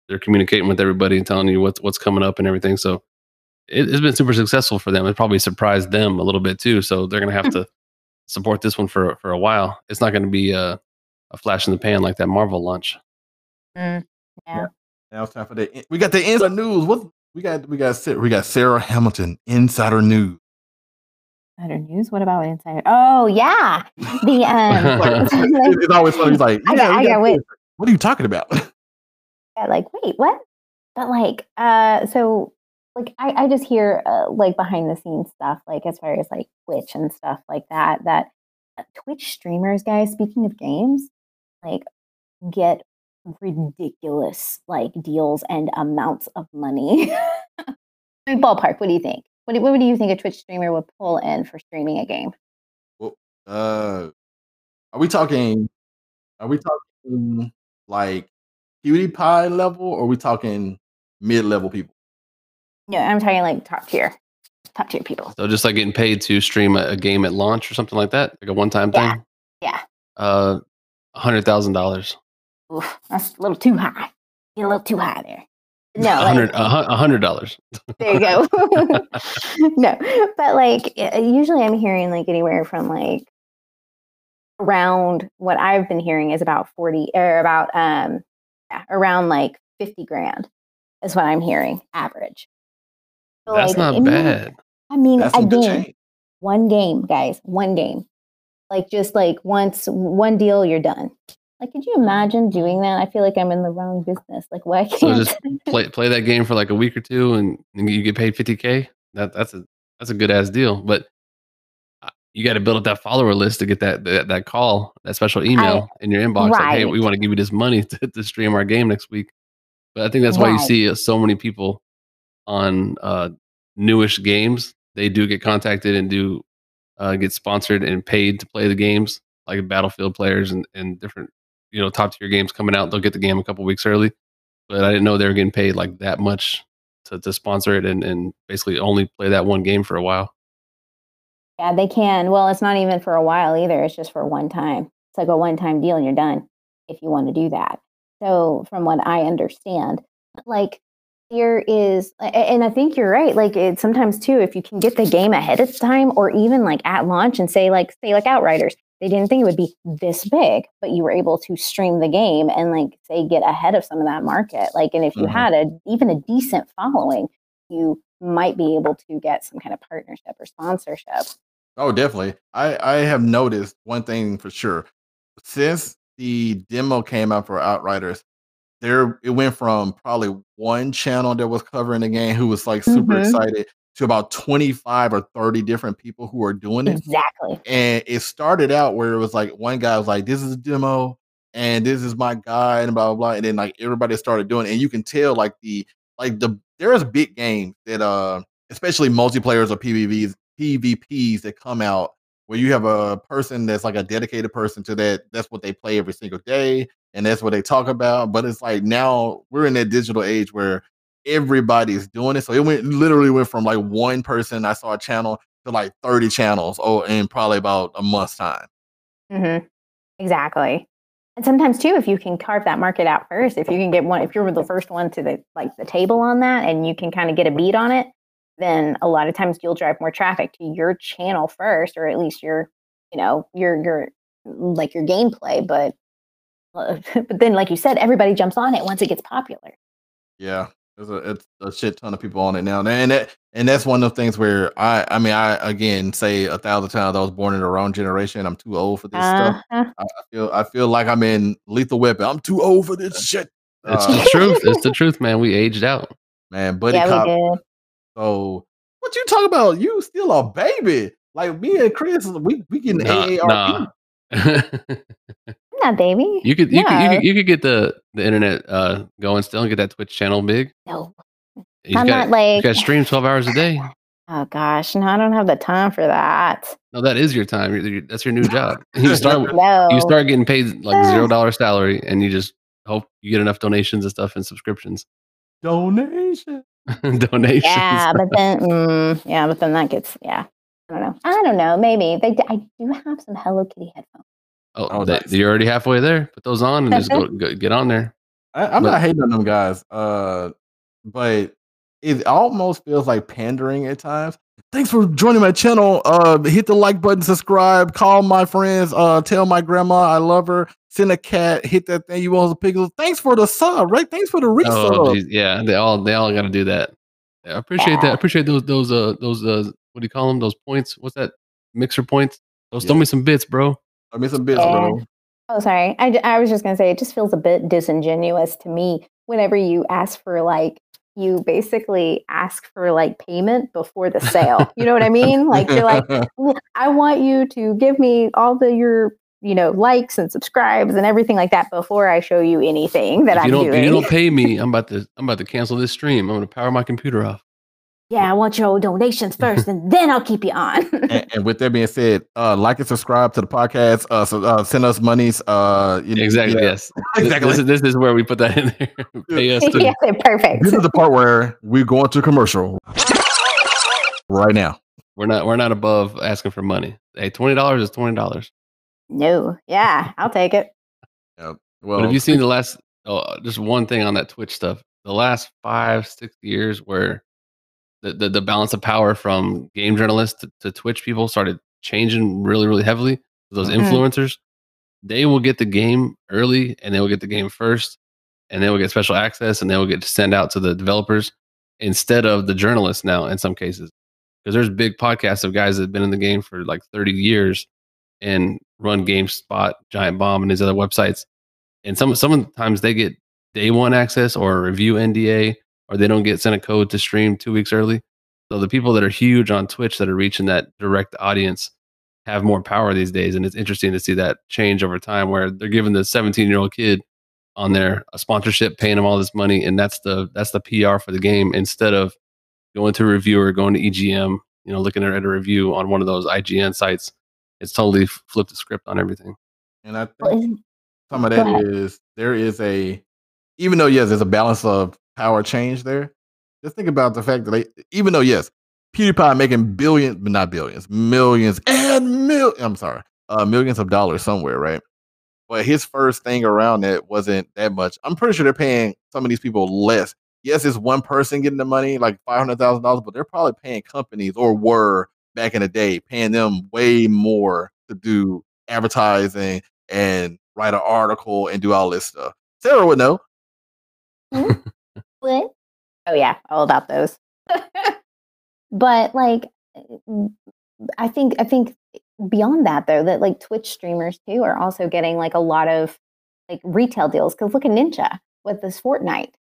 they're communicating with everybody and telling you what's what's coming up and everything. So it, has been super successful for them. It probably surprised them a little bit too. So they're going to have to support this one for for a while. It's not going to be a, a, flash in the pan like that Marvel launch. Mm, yeah. Now it's time for the we got the insider news. What we got? We got we got Sarah Hamilton insider news. Insider news. What about insider? Oh yeah, the um. it's always funny. He's like, yeah, I got, I got, wait. What are you talking about? Yeah, like wait, what? But like, uh, so like I, I just hear uh, like behind the scenes stuff, like as far as like Twitch and stuff like that. That uh, Twitch streamers, guys. Speaking of games, like get ridiculous like deals and amounts of money. Ballpark. What do you think? What do, what do you think a Twitch streamer would pull in for streaming a game? Well, uh, are we talking? Are we talking like PewDiePie level, or are we talking mid level people? Yeah, I'm talking like top tier, top tier people. So just like getting paid to stream a, a game at launch or something like that, like a one time yeah. thing. Yeah. Uh, hundred thousand dollars. Oof, that's a little too high. Get a little too high there. No, a hundred, a hundred dollars. there you go. no, but like usually I'm hearing like anywhere from like around what I've been hearing is about forty or about um yeah, around like fifty grand is what I'm hearing average. So That's like, not I mean, bad. I mean, That's a game, one game, guys, one game. Like just like once, one deal, you're done. Like, could you imagine doing that? I feel like I'm in the wrong business. Like, why can't so just play play that game for like a week or two, and, and you get paid 50k? That that's a that's a good ass deal. But uh, you got to build up that follower list to get that that, that call, that special email I, in your inbox. Right. Like, hey, we want to give you this money to, to stream our game next week. But I think that's why right. you see uh, so many people on uh, newish games. They do get contacted and do uh, get sponsored and paid to play the games, like Battlefield players and, and different you know top tier games coming out, they'll get the game a couple weeks early. But I didn't know they were getting paid like that much to, to sponsor it and, and basically only play that one game for a while. Yeah, they can. Well, it's not even for a while either. It's just for one time. It's like a one time deal and you're done if you want to do that. So, from what I understand, like there is, and I think you're right. Like it sometimes too, if you can get the game ahead of time or even like at launch and say, like, say, like Outriders, they didn't think it would be this big, but you were able to stream the game and like say get ahead of some of that market. Like, and if you mm-hmm. had a even a decent following, you might be able to get some kind of partnership or sponsorship. Oh, definitely. I I have noticed one thing for sure. Since the demo came out for Outriders, there it went from probably one channel that was covering the game who was like super mm-hmm. excited to about 25 or 30 different people who are doing it. Exactly. And it started out where it was like one guy was like, This is a demo and this is my guy and blah blah blah. And then like everybody started doing it. And you can tell like the like the there's big games that uh especially multiplayers or PvPs PvPs that come out where you have a person that's like a dedicated person to that. That's what they play every single day and that's what they talk about. But it's like now we're in that digital age where everybody's doing it. So it went literally went from like one person I saw a channel to like 30 channels oh in probably about a month's time. Mm-hmm. Exactly. And sometimes too, if you can carve that market out first, if you can get one, if you're the first one to the like the table on that and you can kind of get a beat on it, then a lot of times you'll drive more traffic to your channel first, or at least your, you know, your your like your gameplay. But but then, like you said, everybody jumps on it once it gets popular. Yeah, there's a, it's a shit ton of people on it now, and that and that's one of the things where I I mean I again say a thousand times I was born in the wrong generation. I'm too old for this uh-huh. stuff. I, I, feel I feel like I'm in Lethal Weapon. I'm too old for this shit. It's uh, the truth. It's the truth, man. We aged out, man. Buddy yeah, cop. We. So what you talk about? You still a baby? Like me and Chris, we we getting nah, AARP. Nah. not baby. You could you, could, you could you could get the the internet uh going still and get that Twitch channel big. No, You I'm got not like. you got stream twelve hours a day. Oh gosh, no, I don't have the time for that. No, that is your time. You're- you're- That's your new job. You start No. you start getting paid like zero dollar salary, and you just hope you get enough donations and stuff and subscriptions, Donation. donations. Yeah, but then mm, yeah, but then that gets yeah. I don't know. I don't know. Maybe they. d- I do have some Hello Kitty headphones. Oh, Oh, they- nice. you're already halfway there. Put those on and just go, go get on there. I, I'm But- not hating on them guys, uh, but it almost feels like pandering at times. Thanks for joining my channel. Uh, hit the like button, subscribe, call my friends, uh, tell my grandma I love her, send a cat, hit that thing you want to pick. Thanks for the sub, right? Thanks for the resub. Oh, geez, yeah, they all they all got to do that. Yeah, I appreciate that. I appreciate those those uh those uh what do you call them? Those points? What's that? Mixer points? Those throw me some bits, bro. I mean, some bits, Yeah. Oh. bro. Oh, sorry. I, I was just gonna say it just feels a bit disingenuous to me whenever you ask for like you basically ask for like payment before the sale. You know what I mean? Like you're like, I want you to give me all the your you know likes and subscribes and everything like that before I show you anything that If I'm you don't doing. if you don't pay me, I'm about to I'm about to cancel this stream. I'm gonna power my computer off. Yeah, I want your donations first, and then I'll keep you on. and, and with that being said, uh, like and subscribe to the podcast. Uh, so uh, send us monies. Uh, you know, Exactly. yeah, Yes. This- exactly. This, is this is where we put that in there. pay us to yeah, perfect. This is the part where we're going to commercial right now. We're not we're not above asking for money. Hey, twenty dollars is twenty dollars. No, yeah, I'll take it. Well, But have you seen the last? Oh, just one thing on that Twitch stuff. The last five six years where the the, the balance of power from game journalists to, to Twitch people started changing really really heavily. Those Mhm. influencers, they will get the game early and they will get the game first, and they will get special access and they will get to send out to the developers instead of the journalists now in some cases because there's big podcasts of guys that have been in the game for like 30 years and run GameSpot, Giant Bomb, and these other websites. And some sometimes they get day one access or review NDA, or they don't get sent a code to stream two weeks early. So the people that are huge on Twitch that are reaching that direct audience have more power these days, and it's interesting to see that change over time, where they're giving the 17 year old kid on there a sponsorship, paying them all this money, and that's the that's the PR for the game instead of going to a reviewer, going to EGM, you know, looking at a review on one of those IGN sites. It's totally flipped the script on everything. And I think some of Go that ahead. is there is a even though yes, there's a balance of power change there. Just think about the fact that they, even though yes, PewDiePie making billions, but not billions, millions and mil. I'm sorry, uh, millions of dollars somewhere, right? But his first thing around that wasn't that much. I'm pretty sure they're paying some of these people less. Yes, it's one person getting the money, like five hundred thousand dollars, but they're probably paying companies or were back in the day paying them way more to do advertising and write an article and do all this stuff. Sarah would know. What? Oh yeah, all about those. but like, I think I think beyond that though, that like Twitch streamers too are also getting like a lot of like retail deals. Because look at Ninja with this Fortnite.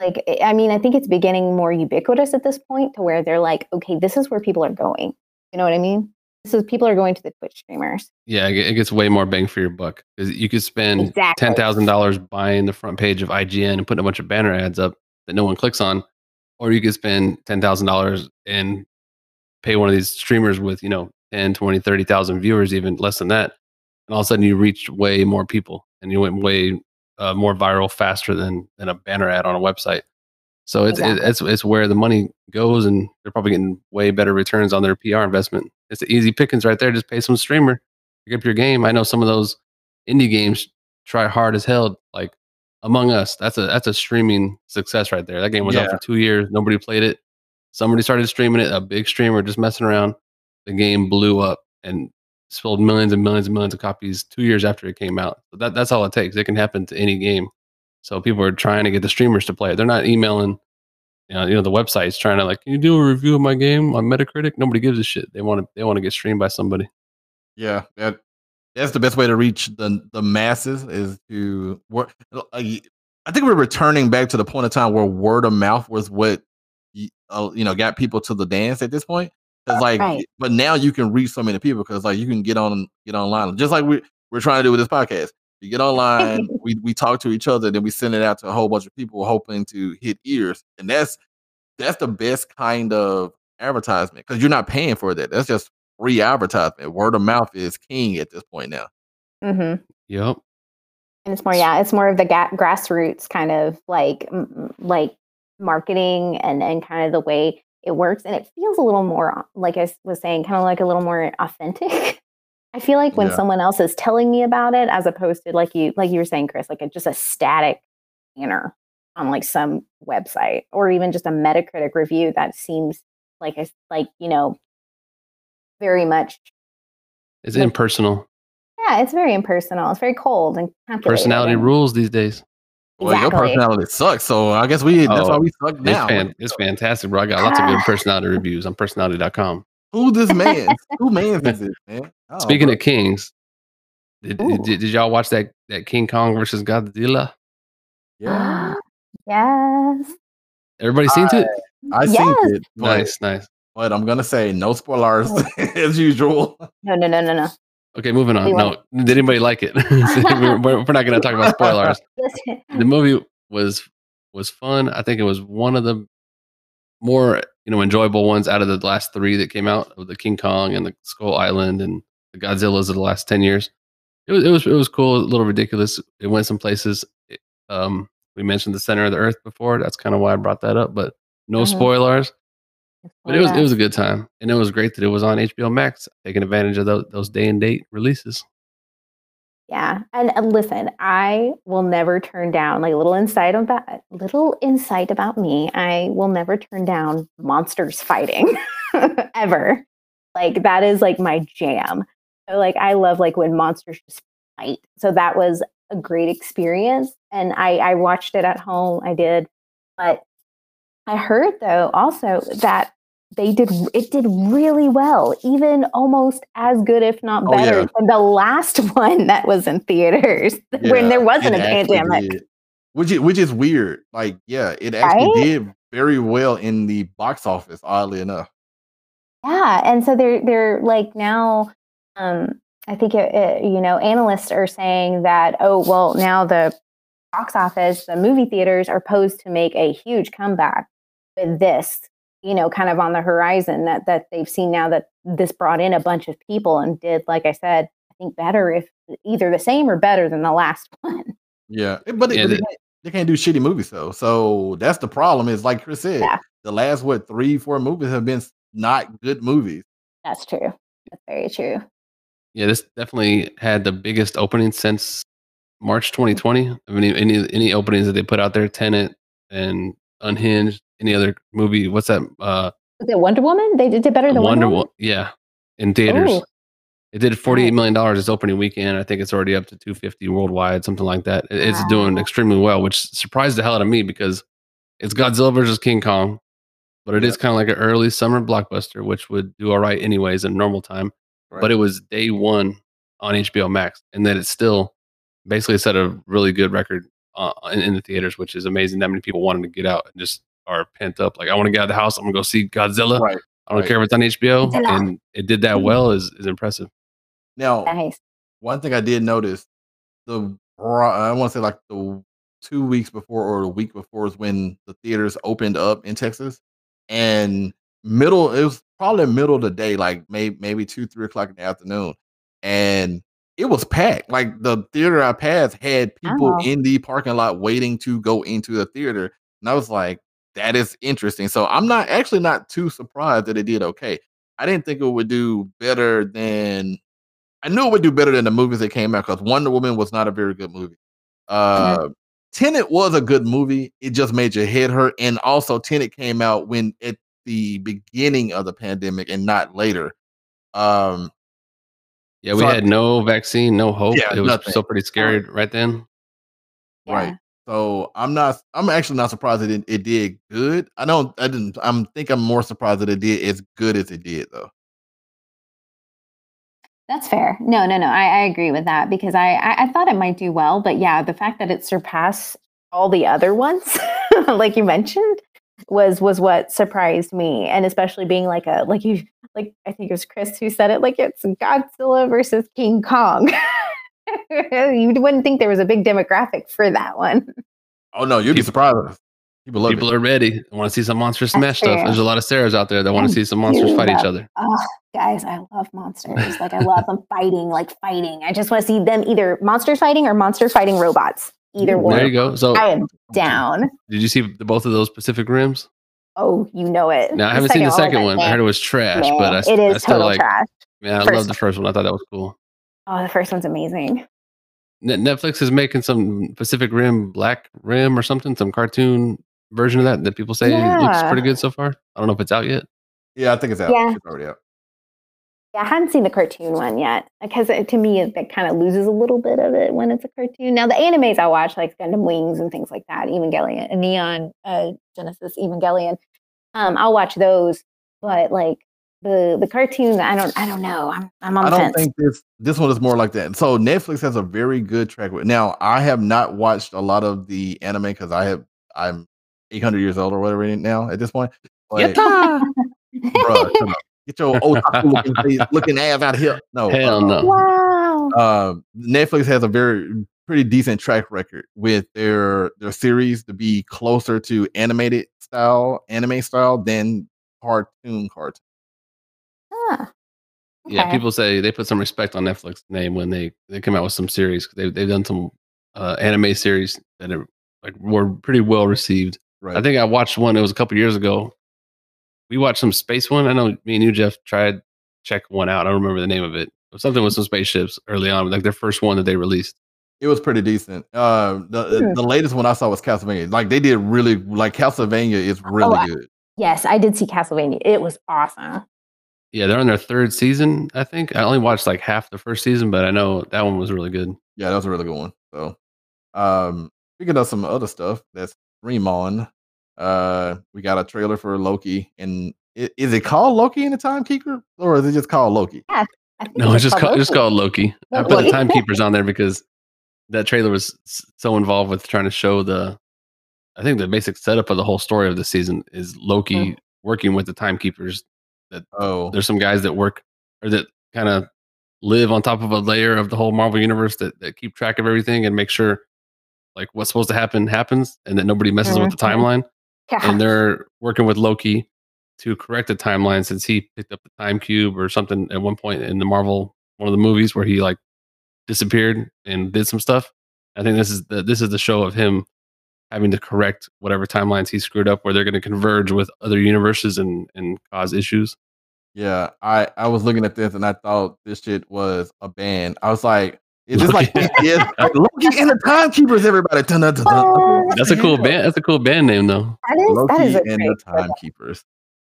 Like, I- I mean, I think it's beginning more ubiquitous at this point to where they're like, okay, this is where people are going. You know what I mean? This is people are going to the Twitch streamers. Yeah, it it gets way more bang for your buck because you could spend Exactly. ten thousand dollars buying the front page of IGN and putting a bunch of banner ads up that no one clicks on, or you could spend ten thousand dollars and pay one of these streamers with you know 10, 20, 30,000 viewers, even less than that, and all of a sudden you reach way more people and you went way uh, more viral faster than than a banner ad on a website. So it's it, Exactly. it's it's where the money goes, and they're probably getting way better returns on their PR investment. It's the easy pickings right there. Just pay some streamer, pick up your game. I know some of those indie games try hard as hell. Like Among Us, that's a that's a streaming success right there. That game was out for two years. Nobody played it. Somebody started streaming it. A big streamer just messing around. The game blew up and sold millions and millions and millions of copies two years after it came out. So that, that's all it takes. It can happen to any game. So people are trying to get the streamers to play it. They're not emailing, you know, you know the websites trying to like, can you do a review of my game on Metacritic? Nobody gives a shit. They want to they want to get streamed by somebody. Yeah, that that's the best way to reach the the masses is to work. I think we're returning back to the point of time where word of mouth was what uh, you know got people to the dance at this point. It's like, Right. but now you can reach so many people because like you can get on get online just like we we're trying to do with this podcast. You get online, we we talk to each other, then we send it out to a whole bunch of people hoping to hit ears, and that's that's the best kind of advertisement because you're not paying for that. That's just free advertisement. Word of mouth is king at this point now. Mm-hmm. Yep. And it's more, yeah, it's more of the ga- grassroots kind of like, m- like marketing and and kind of the way it works, and it feels a little more, like I was saying, kind of like a little more authentic. I feel like when Yeah. someone else is telling me about it, as opposed to like you, like you were saying, Chris, like a, just a static banner on like some website or even just a Metacritic review that seems like a like you know very much It's Like- impersonal. yeah it's very impersonal it's very cold and Personality rules these days. Well, your personality sucks, so I guess we that's Oh, why we suck It's, now. fan, it's fantastic, bro. I got lots of good personality reviews on personality.com. Who this man? Who man is it, man? Oh, Speaking bro. of kings, did, Ooh. did, did y'all watch that, that King Kong versus Godzilla? yeah, yes Everybody seen it? I Yes. seen it. Nice, nice. But I'm gonna say no spoilers as usual. no no no no no Okay, moving on. No, did anybody like it? we're, we're we're not going to talk about spoilers. The movie was was fun. I think it was one of the more you know enjoyable ones out of the last three that came out of the King Kong and the Skull Island and the Godzillas of the last ten years. It was it was it was cool, a little ridiculous. It went some places. It- um, we mentioned the center of the Earth before. That's kind of why I brought that up, but no Mhm. spoilers. But it oh, was it was a good time, and it was great that it was on HBO Max, taking advantage of those, those day and date releases. Yeah, and listen, I will never turn down like a little insight about little insight about me. I will never turn down monsters fighting ever. Like that is like my jam. So like I love like when monsters just fight. So that was a great experience, and I I watched it at home. I did, but I heard though also that they did it did really well even almost as good if not Oh, better yeah. than the last one that was in theaters when there wasn't a pandemic did. Which is which is weird. Like, yeah, it actually Right? did very well in the box office, oddly enough. yeah and so they're they're like now um i think it, it, you know analysts are saying that oh well now the box office the movie theaters are posed to make a huge comeback with this you know kind of on the horizon that that they've seen now that this brought in a bunch of people and did like i said i think better if either the same or better than the last one Yeah. Eh, But, they- Yeah, but they, can't, they can't do shitty movies though. So that's the problem, is like Chris said, Yeah. the last what three, four movies have been not good movies. that's true that's very true Yeah, this definitely had the biggest opening since March 2020. I mean, any any openings that they put out there, Tenet and Unhinged, any other movie? What's that? Uh, was it wonder woman they did better than Wonder wonder, Woman. Yeah, in theaters. Ooh. It did 48 million dollars this opening weekend. I think it's already up to 250 worldwide, something like that. It- It's doing extremely well, which surprised the hell out of me because it's Godzilla versus King Kong, but it is kind of like an early summer blockbuster, which would do all right anyways in normal time. But it was day one on HBO Max, and then it's still basically set a really good record uh, in, in the theaters, which is amazing. That many people wanted to get out and just are pent up. Like, I want to get out of the house. I'm gonna go see Godzilla. right. I don't right. care if it's on HBO, Godzilla. and it did that well. is is impressive. Now, nice one thing I did notice, the I want to say like the two weeks before or a week before is when the theaters opened up in Texas, and middle it was probably middle of the day, like maybe maybe two three o'clock in the afternoon, and it was packed. Like the theater I passed had people Oh. in the parking lot waiting to go into the theater, and I was like, that is interesting. So I'm not actually not too surprised that it did okay. I didn't think it would do better than I knew it would do better than the movies that came out because Wonder Woman was not a very good movie. Uh, Tenet was a good movie. It just made your head hurt. And also, Tenet came out when at the beginning of the pandemic and not later. Um, Yeah, we So I- had no vaccine, no hope. Yeah, it was nothing. still pretty scary right then. Right. So I'm not. I'm actually not surprised that it, it did good. I don't. I didn't. I'm think I'm more surprised that it did as good as it did though. That's fair. No, no, no. I, I agree with that because I, I, I thought it might do well, but yeah, the fact that it surpassed all the other ones, like you mentioned, was was what surprised me, and especially being like a like you like I think it was Chris who said it like it's Godzilla versus King Kong. you wouldn't think there was a big demographic for that one. Oh no, you'd be surprised. People love People are ready. I want to see some monster smash stuff. true. There's a lot of Sarahs out there that want to see some monsters do fight each other. Oh, guys, I love monsters. Like I love them fighting, like fighting. I just want to see them either monsters fighting or monsters fighting robots. Either Ooh, one. There you go. So, I am down. did you see the, both of those Pacific Rims? Oh, you know it. Now I haven't seen the second one. I heard it was trash, meh, but I, it st- is I still total like. trash. Yeah, I First love the first one. I thought that was cool. Oh, the first one's amazing. Netflix is making some Pacific Rim Black Rim or something, some cartoon version of that that people say looks pretty good so far. I don't know if it's out yet. Yeah, I think it's out. Yeah. It's already out. Yeah, I hadn't seen the cartoon one yet because it, to me it, that kind of loses a little bit of it when it's a cartoon. Now the animes I watch like Gundam Wings and things like that, Evangelion, Neon uh, Genesis Evangelion, um, I'll watch those. But like the the cartoons, I don't I don't know. I'm I'm on I the don't fence. think this this one is more like that. So Netflix has a very good track record. Now I have not watched a lot of the anime because I have I'm 800 years old or whatever now at this point. But, bruh, shut up. Get your otaku looking, face- looking ass out of here. No, Hell uh, no. wow. um, Netflix has a very pretty decent track record with their their series to be closer to animated style, anime style than cartoon cartoon. Ah, Yeah, people say they put some respect on Netflix name when they they come out with some series. They they've done some uh, anime series that are like were pretty well received. Right. I think I watched one. It was a couple years ago. We watched some space one. I know me and you, Jeff, tried check one out. I don't remember the name of it. It was something with some spaceships early on, like their first one that they released. It was pretty decent. Uh, the Hmm. the latest one I saw was Castlevania. Like they did really like Castlevania is really I- good. yes, I did see Castlevania. It was awesome. Yeah, they're on their third season. I think I only watched like half the first season, but I know that one was really good. Yeah, that was a really good one. So, um, speaking of some other stuff that's stream on, uh, we got a trailer for Loki, and i- is it called Loki in the Timekeeper, or is it just called Loki? I think No, it's just called, Loki. it's called Loki. I put the timekeepers on there because that trailer was so involved with trying to show the. I think the basic setup of the whole story of the season is Loki Mhm. working with the timekeepers. That oh, There's some guys that work or that kind of live on top of a layer of the whole Marvel universe that, that keep track of everything and make sure like what's supposed to happen happens and that nobody messes with the Mhm. timeline Yeah. and they're working with Loki to correct the timeline since he picked up the time cube or something at one point in the Marvel one of the movies where he like disappeared and did some stuff. I think this is the this is the show of him having to correct whatever timelines he screwed up where they're going to converge with other universes and and cause issues. yeah. I I was looking at this and I thought this shit was a band. I was like, is this like Loki. yeah, Loki and the Timekeepers? Everybody, dun, dun, dun, dun. Oh, That's a cool band. That's a cool band name though. That is that is Loki a and the Timekeepers.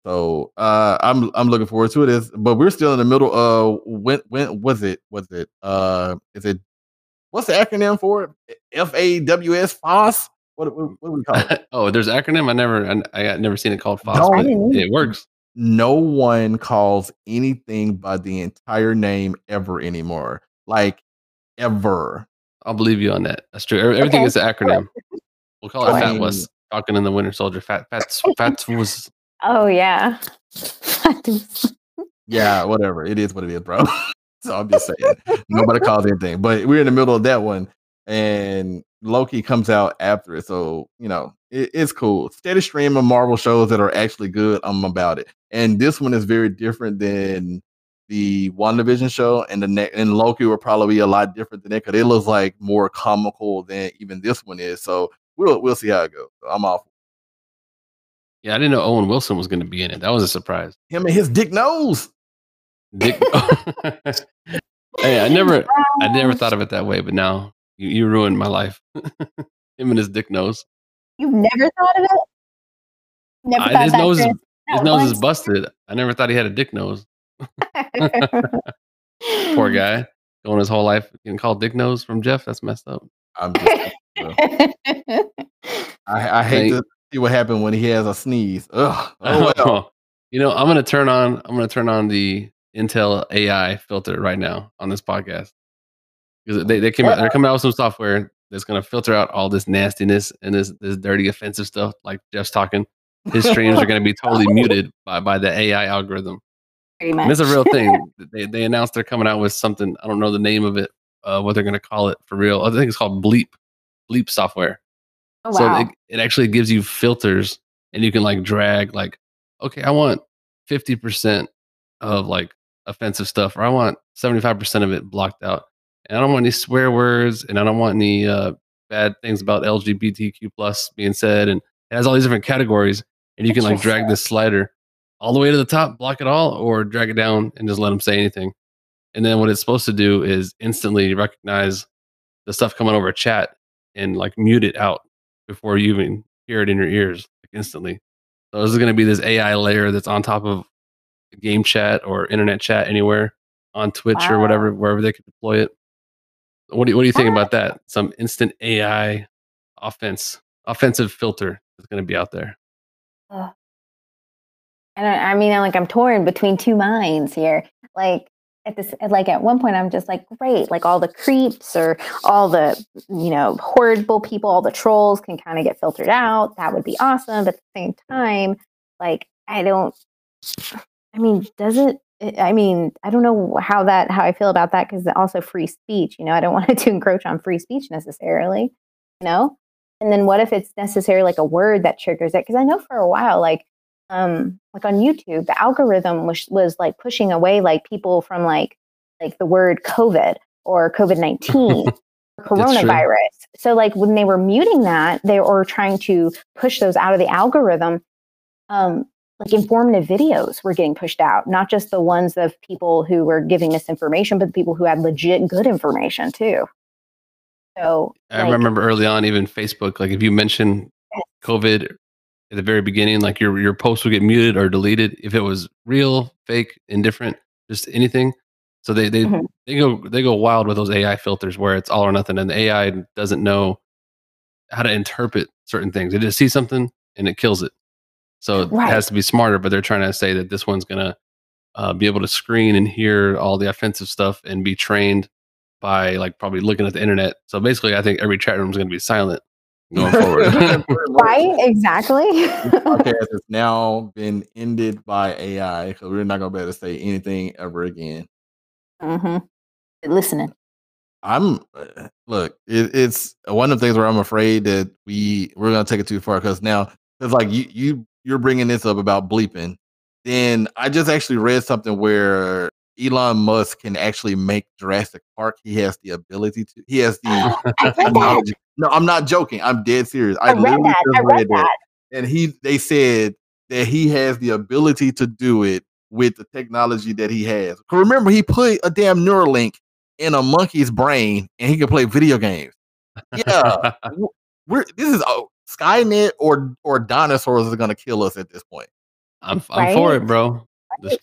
So uh, I'm I'm looking forward to it. Is but we're still in the middle. of when when was it? Was it? Uh, is it? What's the acronym for it? F A W S FOSS. What what, what do we call it? oh, there's acronym. I never I, I never seen it called FOSS. Don't- but I It works. No one calls anything by the entire name ever anymore. Like ever. I'll believe you on that. That's true. Everything Okay. is an acronym. We'll call it I Fat mean- Was. Falcon and the Winter Soldier. Fat Fat Fat was. Oh yeah. Yeah, whatever. It is what it is, bro. so I'm just saying. Nobody calls anything. But we're in the middle of that one. And Loki comes out after it. So, you know, it, it's cool. Steady stream of Marvel shows that are actually good. I'm about it. And this one is very different than the WandaVision show. And the ne- and Loki will probably be a lot different than it because it looks like more comical than even this one is. So we'll we'll see how it goes. So I'm off. Yeah, I didn't know Owen Wilson was going to be in it. That was a surprise. Him and his dick nose. Dick. hey, I never, I never thought of it that way, but now you, you ruined my life. Him and his dick nose. You've never thought of it? Never I, thought his that, nose, is, Chris? his Not nose is busted. I never thought he had a dick nose. Poor guy, going his whole life getting called dick nose from Jeff. That's messed up. I'm just I, I hate to see what happened when he has a sneeze. Ugh. Oh well. Oh, you know, I'm gonna turn on. I'm gonna turn on the Intel AI filter right now on this podcast because they, they came out. They're coming out with some software that's gonna filter out all this nastiness and this this dirty, offensive stuff. Like Jeff's talking, his streams are gonna be totally muted by by the AI algorithm. Pretty And it's a real thing. They they announced they're coming out with something. I don't know the name of it. Uh, what they're gonna call it for real. I think it's called Bleep. Bleep software. Oh, So wow. it, it actually gives you filters and you can like drag like, okay, I want 50% of like offensive stuff, or I want 75% of it blocked out. And I don't want any swear words and I don't want any uh, bad things about LGBTQ plus being said. And it has all these different categories. And you can like drag this slider all the way to the top, block it all, or drag it down and just let them say anything. And then what it's supposed to do is instantly recognize the stuff coming over chat and like mute it out before you even hear it in your ears like instantly. So this is going to be this AI layer that's on top of game chat or internet chat anywhere on Twitch or whatever, wherever they could deploy it. What do you, what do you think about that? Some instant AI offense, offensive filter is going to be out there. I don't. I mean, I'm like I'm torn between two minds here. Like at this, like at one point, I'm just like, great, like all the creeps or all the you know horrible people, all the trolls can kind of get filtered out. That would be awesome. But at the same time, like I don't. I mean, does it? I mean, I don't know how that how I feel about that because also free speech. You know, I don't want it to encroach on free speech necessarily. You know, and then what if it's necessarily like a word that triggers it? Because I know for a while, like um like on YouTube, the algorithm was was like pushing away like people from like like the word COVID or COVID nineteen or coronavirus. So like when they were muting that, they were trying to push those out of the algorithm. Um, like informative videos were getting pushed out, not just the ones of people who were giving misinformation, but the people who had legit good information too. So I like, remember early on, even Facebook, like if you mention COVID at the very beginning, like your your post would get muted or deleted if it was real, fake, indifferent, just anything. So they they Mhm. they go they go wild with those AI filters where it's all or nothing, and the AI doesn't know how to interpret certain things. It just sees something and it kills it. So it has to be smarter. But they're trying to say that this one's gonna uh, be able to screen and hear all the offensive stuff and be trained by like probably looking at the internet. So basically, I think every chat room is going to be silent going forward. right, exactly. podcast has now been ended by AI because we're not gonna be able to say anything ever again. hmm Listening. I'm uh, look. It, it's one of the things where I'm afraid that we we're gonna take it too far because now it's like you you you're bringing this up about bleeping. Then I just actually read something where Elon Musk can actually make Jurassic Park. He has the ability to. He has the I read that. technology. No, I'm not joking. I'm dead serious. I, I read literally that. just I read that. and he they said that he has the ability to do it with the technology that he has. Remember, he put a damn Neuralink in a monkey's brain, and he can play video games. Yeah, we're this is oh, Skynet or or dinosaurs are gonna kill us at this point. I'm I'm for it, bro. Just- Right.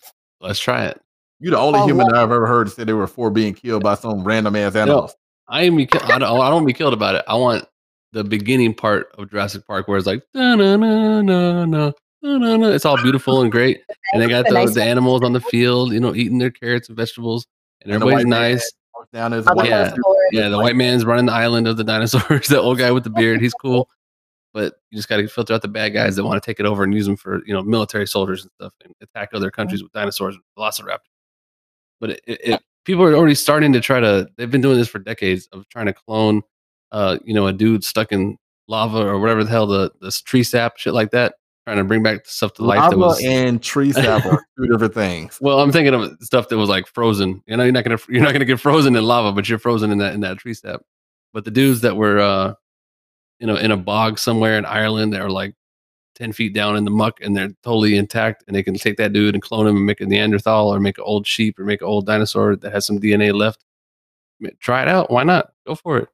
let's try it. You're the only Oh, human what? I've ever heard say they were for being killed by some random ass animals. I am. I don't. I don't want to be killed about it. I want the beginning part of Jurassic Park where it's like na na na na na na na. It's all beautiful and great, and they got The the, nice the animals on the field, you know, eating their carrots and vegetables, and And everybody's nice. Down as white Yeah. Yeah, the white man's running the island of the dinosaurs. the old guy with the beard, he's cool. But you just got to filter out the bad guys that want to take it over and use them for you know military soldiers and stuff and attack other mm-hmm. countries with dinosaurs and velociraptors. But it, it, it, people are already starting to try to. They've been doing this for decades of trying to clone, uh, you know, a dude stuck in lava or whatever the hell the this tree sap shit like that, trying to bring back the stuff to life that Lava was. and tree sap are two different things. Well, I'm thinking of stuff that was like frozen. You know, you're not gonna you're not gonna get frozen in lava, but you're frozen in that in that tree sap. But the dudes that were uh you know in a bog somewhere in Ireland that are like ten feet down in the muck and they're totally intact and they can take that dude and clone him and make a Neanderthal or make an old sheep or make an old dinosaur that has some DNA left. I mean, Try it out. Why not? Go for it.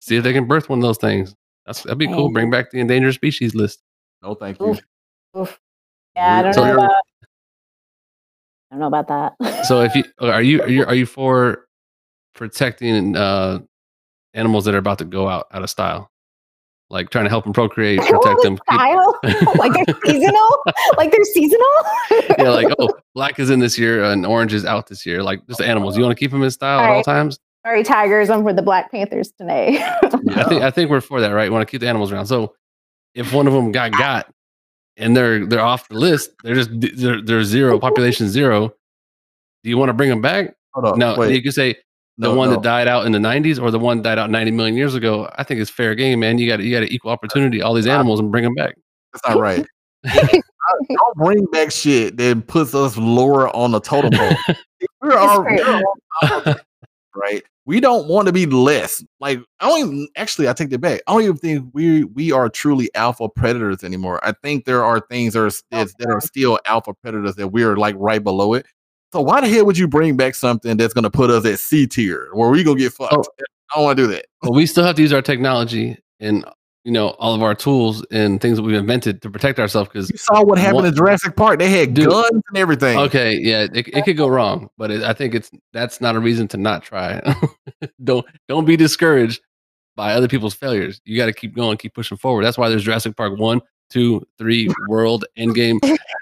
See if they can birth one of those things. That's that'd be cool. Bring back the endangered species list. No, thank you. Oof. Oof. Yeah, I don't So know about. I don't know about that. So if you are you are you are you for protecting uh animals that are about to go out out of style, like trying to help them procreate, protect them. Style? like they're seasonal? like they're seasonal? yeah, like oh, black is in this year and orange is out this year. Like just animals, you want to keep them in style at all times. Sorry, Tigers. I'm for the Black Panthers tonight. I think I think we're for that, right? We want to keep the animals around. So if one of them got got and they're they're off the list, they're just they're, they're zero population zero. Do you want to bring them back? Hold on. No, wait. you can say the No, one no. that died out in the 90s or the one that died out 90 million years ago, I think it's fair game, man. You got to you got to equal opportunity all these animals and bring them back. That's not right. Don't bring back shit that puts us lower on the totem pole. We're all, great. we're all right. We don't want to be less. Like I don't even actually I take that back. I don't even think we we are truly alpha predators anymore. I think there are things that are oh, that, that are still alpha predators that we're like right below it. So why the hell would you bring back something that's gonna put us at C tier where we gonna get fucked? Oh. I don't want to do that. but we still have to use our technology and you know all of our tools and things that we've invented to protect ourselves because You saw what happened in Jurassic Park. They had Dude. guns and everything. okay yeah it, it could go wrong but it, i think it's that's not a reason to not try don't don't be discouraged by other people's failures you got to keep going keep pushing forward that's why there's jurassic park one two three world endgame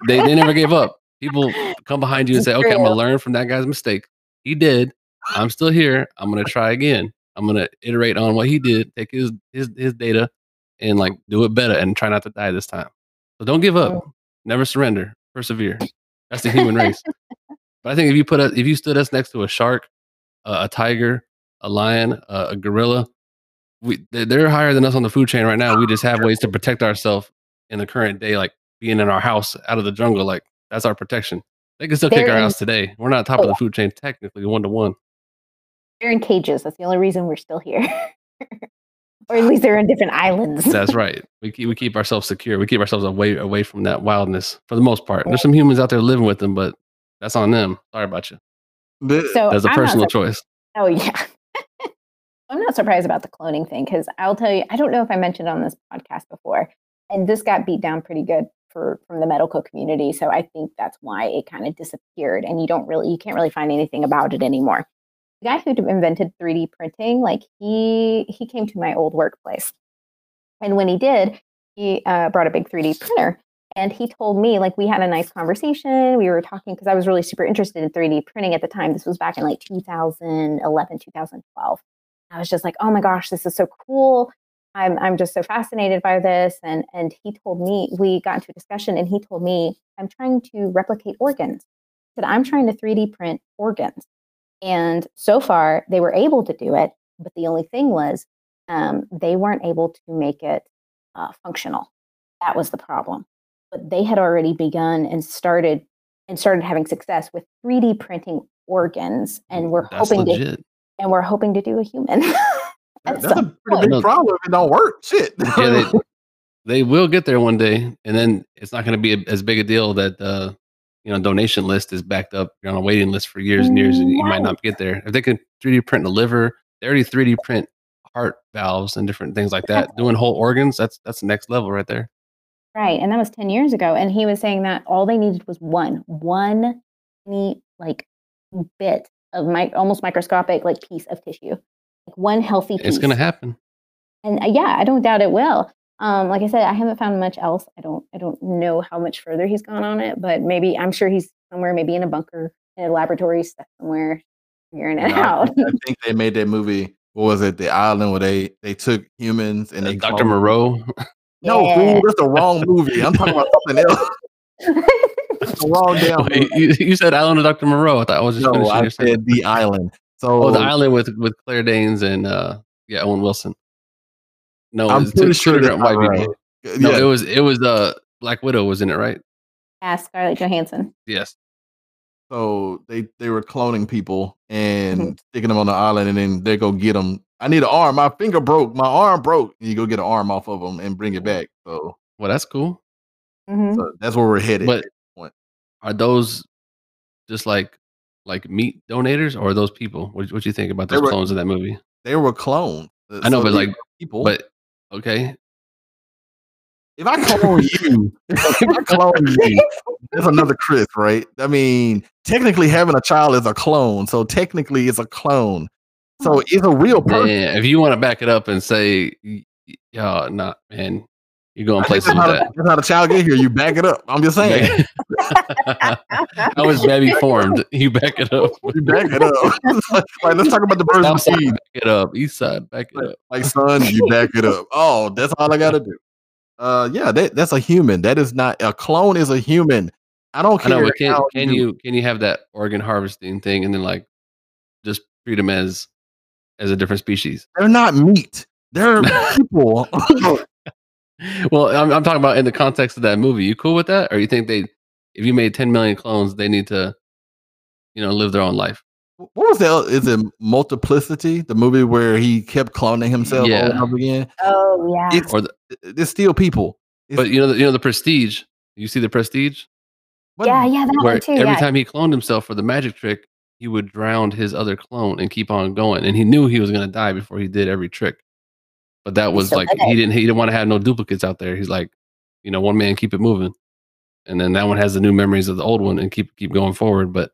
they, they never gave up people come behind you and say okay i'm gonna learn from that guy's mistake. He did. I'm still here. I'm gonna try again. I'm gonna iterate on what he did take his his his data and like do it better and try not to die this time. So don't give up. Never surrender. Persevere. That's the human race. But i think if you put us if you stood us next to a shark uh, a tiger a lion uh, a gorilla we they- they're higher than us on the food chain right now. We just have ways to protect ourselves in the current day like being in our house out of the jungle like that's our protection. They can still kick They're our in- ass today. We're not top of oh, the food chain technically one to one They're in cages. That's the only reason we're still here. or at least they're in different islands. that's right. We keep, we keep ourselves secure. We keep ourselves away away from that wildness for the most part. There's some humans out there living with them but that's on them. Sorry about you. The- so that's a I'm personal sur- choice. Oh yeah. I'm not surprised about the cloning thing because I'll tell you, I don't know if I mentioned on this podcast before, and this got beat down pretty good for from the medical community. So I think that's why it kind of disappeared, and you don't really, you can't really find anything about it anymore. The guy who invented 3D printing, like he he came to my old workplace, and when he did, he uh, brought a big 3D printer. And he told me, like, we had a nice conversation. We were talking because I was really super interested in 3D printing at the time. This was back in like 2011, 2012. I was just like, oh my gosh, this is so cool. I'm, I'm just so fascinated by this. And, and he told me, we got into a discussion and he told me, I'm trying to replicate organs. He said, I'm trying to 3D print organs. And so far, they were able to do it. But the only thing was, um, they weren't able to make it uh, functional. That was the problem. But they had already begun and started and started having success with 3D printing organs, and we're that's hoping to and we're hoping to do a human. At that's a some pretty point. big No. problem if it don't work. Shit. yeah, they, they will get there one day, and then it's not going to be a, as big a deal that uh, you know donation list is backed up. You're on a waiting list for years and years, and you might not get there. If they can 3D print the liver, they already 3D print heart valves and different things like that. Doing whole organs, that's that's the next level right there. Right. And that was 10 years ago. And he was saying that all they needed was one, one tiny, like, bit of my almost microscopic, like, piece of tissue, like one healthy piece. It's going to happen. And uh, yeah, I don't doubt it will. Um, like I said, I haven't found much else. I don't, I don't know how much further he's gone on it, but maybe I'm sure he's somewhere, maybe in a bunker, in a laboratory stuff somewhere, figuring it No, I out. I think they made that movie. What was it? The Island where they they took humans and Uh, they Dr. cloned- Moreau, No, Yeah. fool, that's the wrong movie. I'm talking about something else. That's the wrong damn movie. you, you said Island of Dr. Moreau. I thought I was just No, finishing I your said the Island. So Oh, the island with with Claire Danes and uh yeah, Owen Wilson. No, I'm it's pretty sure two that's different white not people. right. No, yeah, it was it was uh Black Widow was in it, right? yeah, Scarlett Johansson. Yes. so they they were cloning people and Mhm. sticking them on the island, and then they go get them. I need an arm. My finger broke. My arm broke. And you go get an arm off of them and bring it back. So, Well, that's cool. Mhm. so that's where we're headed. But point. are those just like like meat donators or those people? What what you think about those were- clones in that movie? they were cloned. Uh, I know, So but like, people. But okay, if I clone you, if I clone you, that's another Chris, right? I mean, technically, having a child is a clone. So technically, it's a clone. So hmm. it's a real person. man, if you want to back it up and say, yeah, nah, man, you're going I places That's with that. that's how the child get here. You back it up. I'm just saying. I was baby formed. You back it up. You back it up. like, let's talk about the birds and bees. back it up. East side, back it up. Like, son, you back it up. Oh, that's all I gotta do. Uh, yeah, that, that's a human. That is not a clone. Is a human. I don't I care. know, but can how can you can you have that organ harvesting thing and then like just treat them as as a different species. They're not meat. They're people. Well, I'm, I'm talking about in the context of that movie. You cool with that, or you think they, if you made 10 million clones, they need to, you know, live their own life? what was that? Is it Multiplicity, the movie where he kept cloning himself over and over again? Oh yeah. It's, Or the, they're still people. It's- but you know, the, you know, the Prestige. You see the Prestige, what- yeah, yeah, that where one too. every yeah. time he cloned himself for the magic trick, he would drown his other clone and keep on going. And he knew he was going to die before he did every trick. But that was like he didn't he didn't want to have no duplicates out there. He's like, you know, one man keep it moving, and then that one has the new memories of the old one and keep keep going forward. But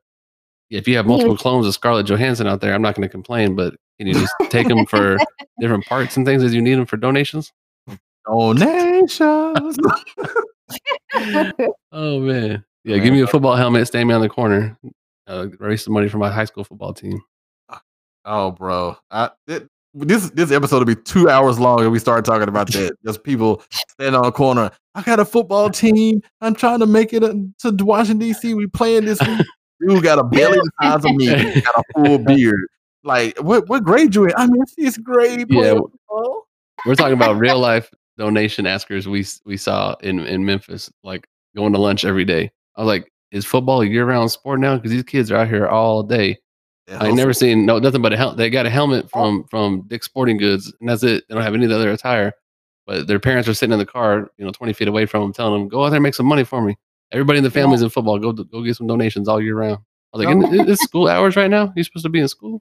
if you have He was- multiple clones of Scarlett Johansson out there, I'm not going to complain. But can you just take them for different parts and things as you need them for donations? donations. Oh man, yeah. Give me a football helmet, stand me on the corner, uh, raise some money for my high school football team. oh, bro. I, it, this this episode will be two hours long and we start talking about that. Just people standing on a corner. I got a football team. I'm trying to make it to Washington D.C. We playing this week. Dude got a belly the size of me. He got a full beard. Like what? What grade you in? I mean, it's, sixth grade. Yeah. football. We're talking about real life donation askers we we saw in in Memphis, like going to lunch every day. I was like, is football a year round sport now? Because these kids are out here all day. Yeah, I never seen no nothing but a helmet. They got a helmet Oh. from from Dick's Sporting Goods, and that's it. They don't have any other attire. But their parents are sitting in the car, you know, twenty feet away from them, telling them, "Go out there and make some money for me." Everybody in the family's in football. Go go get some donations all year round. I was like, No. "Isn't- it's school hours right now. You're supposed to be in school.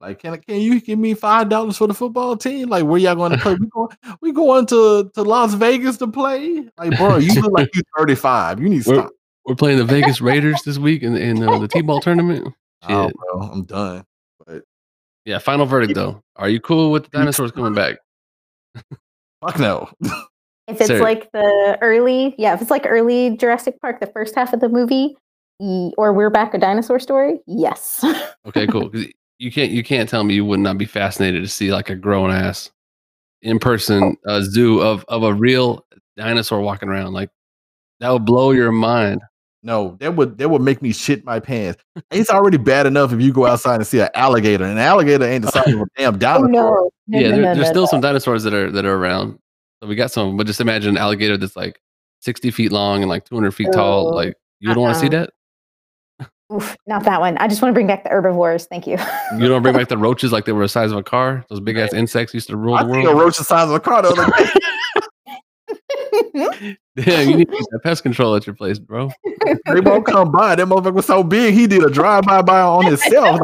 Like, can can you give me five dollars for the football team? Like, where y'all going to play? We going, we going to, to Las Vegas to play? Like, bro, you look like you're 35. You need to We're- stop. We're playing the Vegas Raiders this week in, in uh, the T-ball tournament. Oh, bro, I'm done. But Yeah, final verdict though. Are you cool with the dinosaurs coming back? fuck no. If it's Sorry. like the early, yeah, if it's like early Jurassic Park, the first half of the movie, or We're Back a Dinosaur Story, yes. Okay, cool. you can't you can't tell me you would not be fascinated to see like a grown ass in person uh, zoo of of a real dinosaur walking around. Like that would blow your mind. No, that would that would make me shit my pants. It's already bad enough if you go outside and see an alligator. An alligator ain't the size of a damn oh dinosaur. no. no yeah, no, there, no, there's no, still no. some dinosaurs that are that are around. So we got some, but just imagine an alligator that's like 60 feet long and like 200 feet tall. Oh, Like you uh-huh. don't want to see uh-uh. that. Oof, not that one. I just want to bring back the herbivores. Thank you. You don't bring back the roaches like they were the size of a car. Those big ass insects used to rule I the think a world. roach the size of a car the Yeah, you need to get that pest control at your place, bro. they won't come by. That motherfucker was so big, he did a drive by by on himself.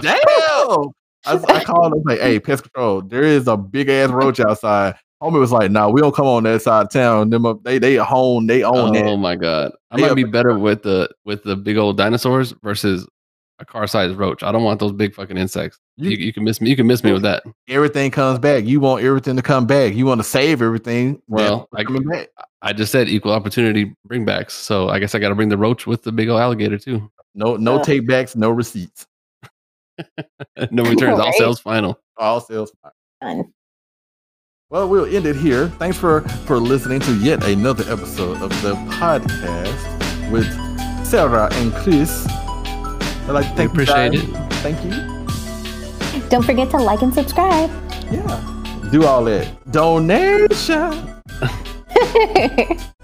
Damn. I, I called him like, hey, pest control. There is a big ass roach outside. Homie was like, nah, we don't come on that side of town. Them up, they they home, they own it. Oh that. my god, I They might be better with the with the big old dinosaurs versus a car sized roach. I don't want those big fucking insects. You, You- you can miss me. You can miss me with that. Everything comes back. You want everything to come back. You want to save everything. Well, I- back. I just said equal opportunity bringbacks, so I guess I got to bring the roach with the big old alligator too. No, no Uh. take backs, no receipts. no returns, all Right. sales final. All sales. Done. Well, we'll end it here. Thanks for for listening to yet another episode of the podcast with Sarah and Chris. I'd like to We thank you appreciate guys. it. Thank you. Don't forget to like and subscribe. Yeah. Do all that. Donation.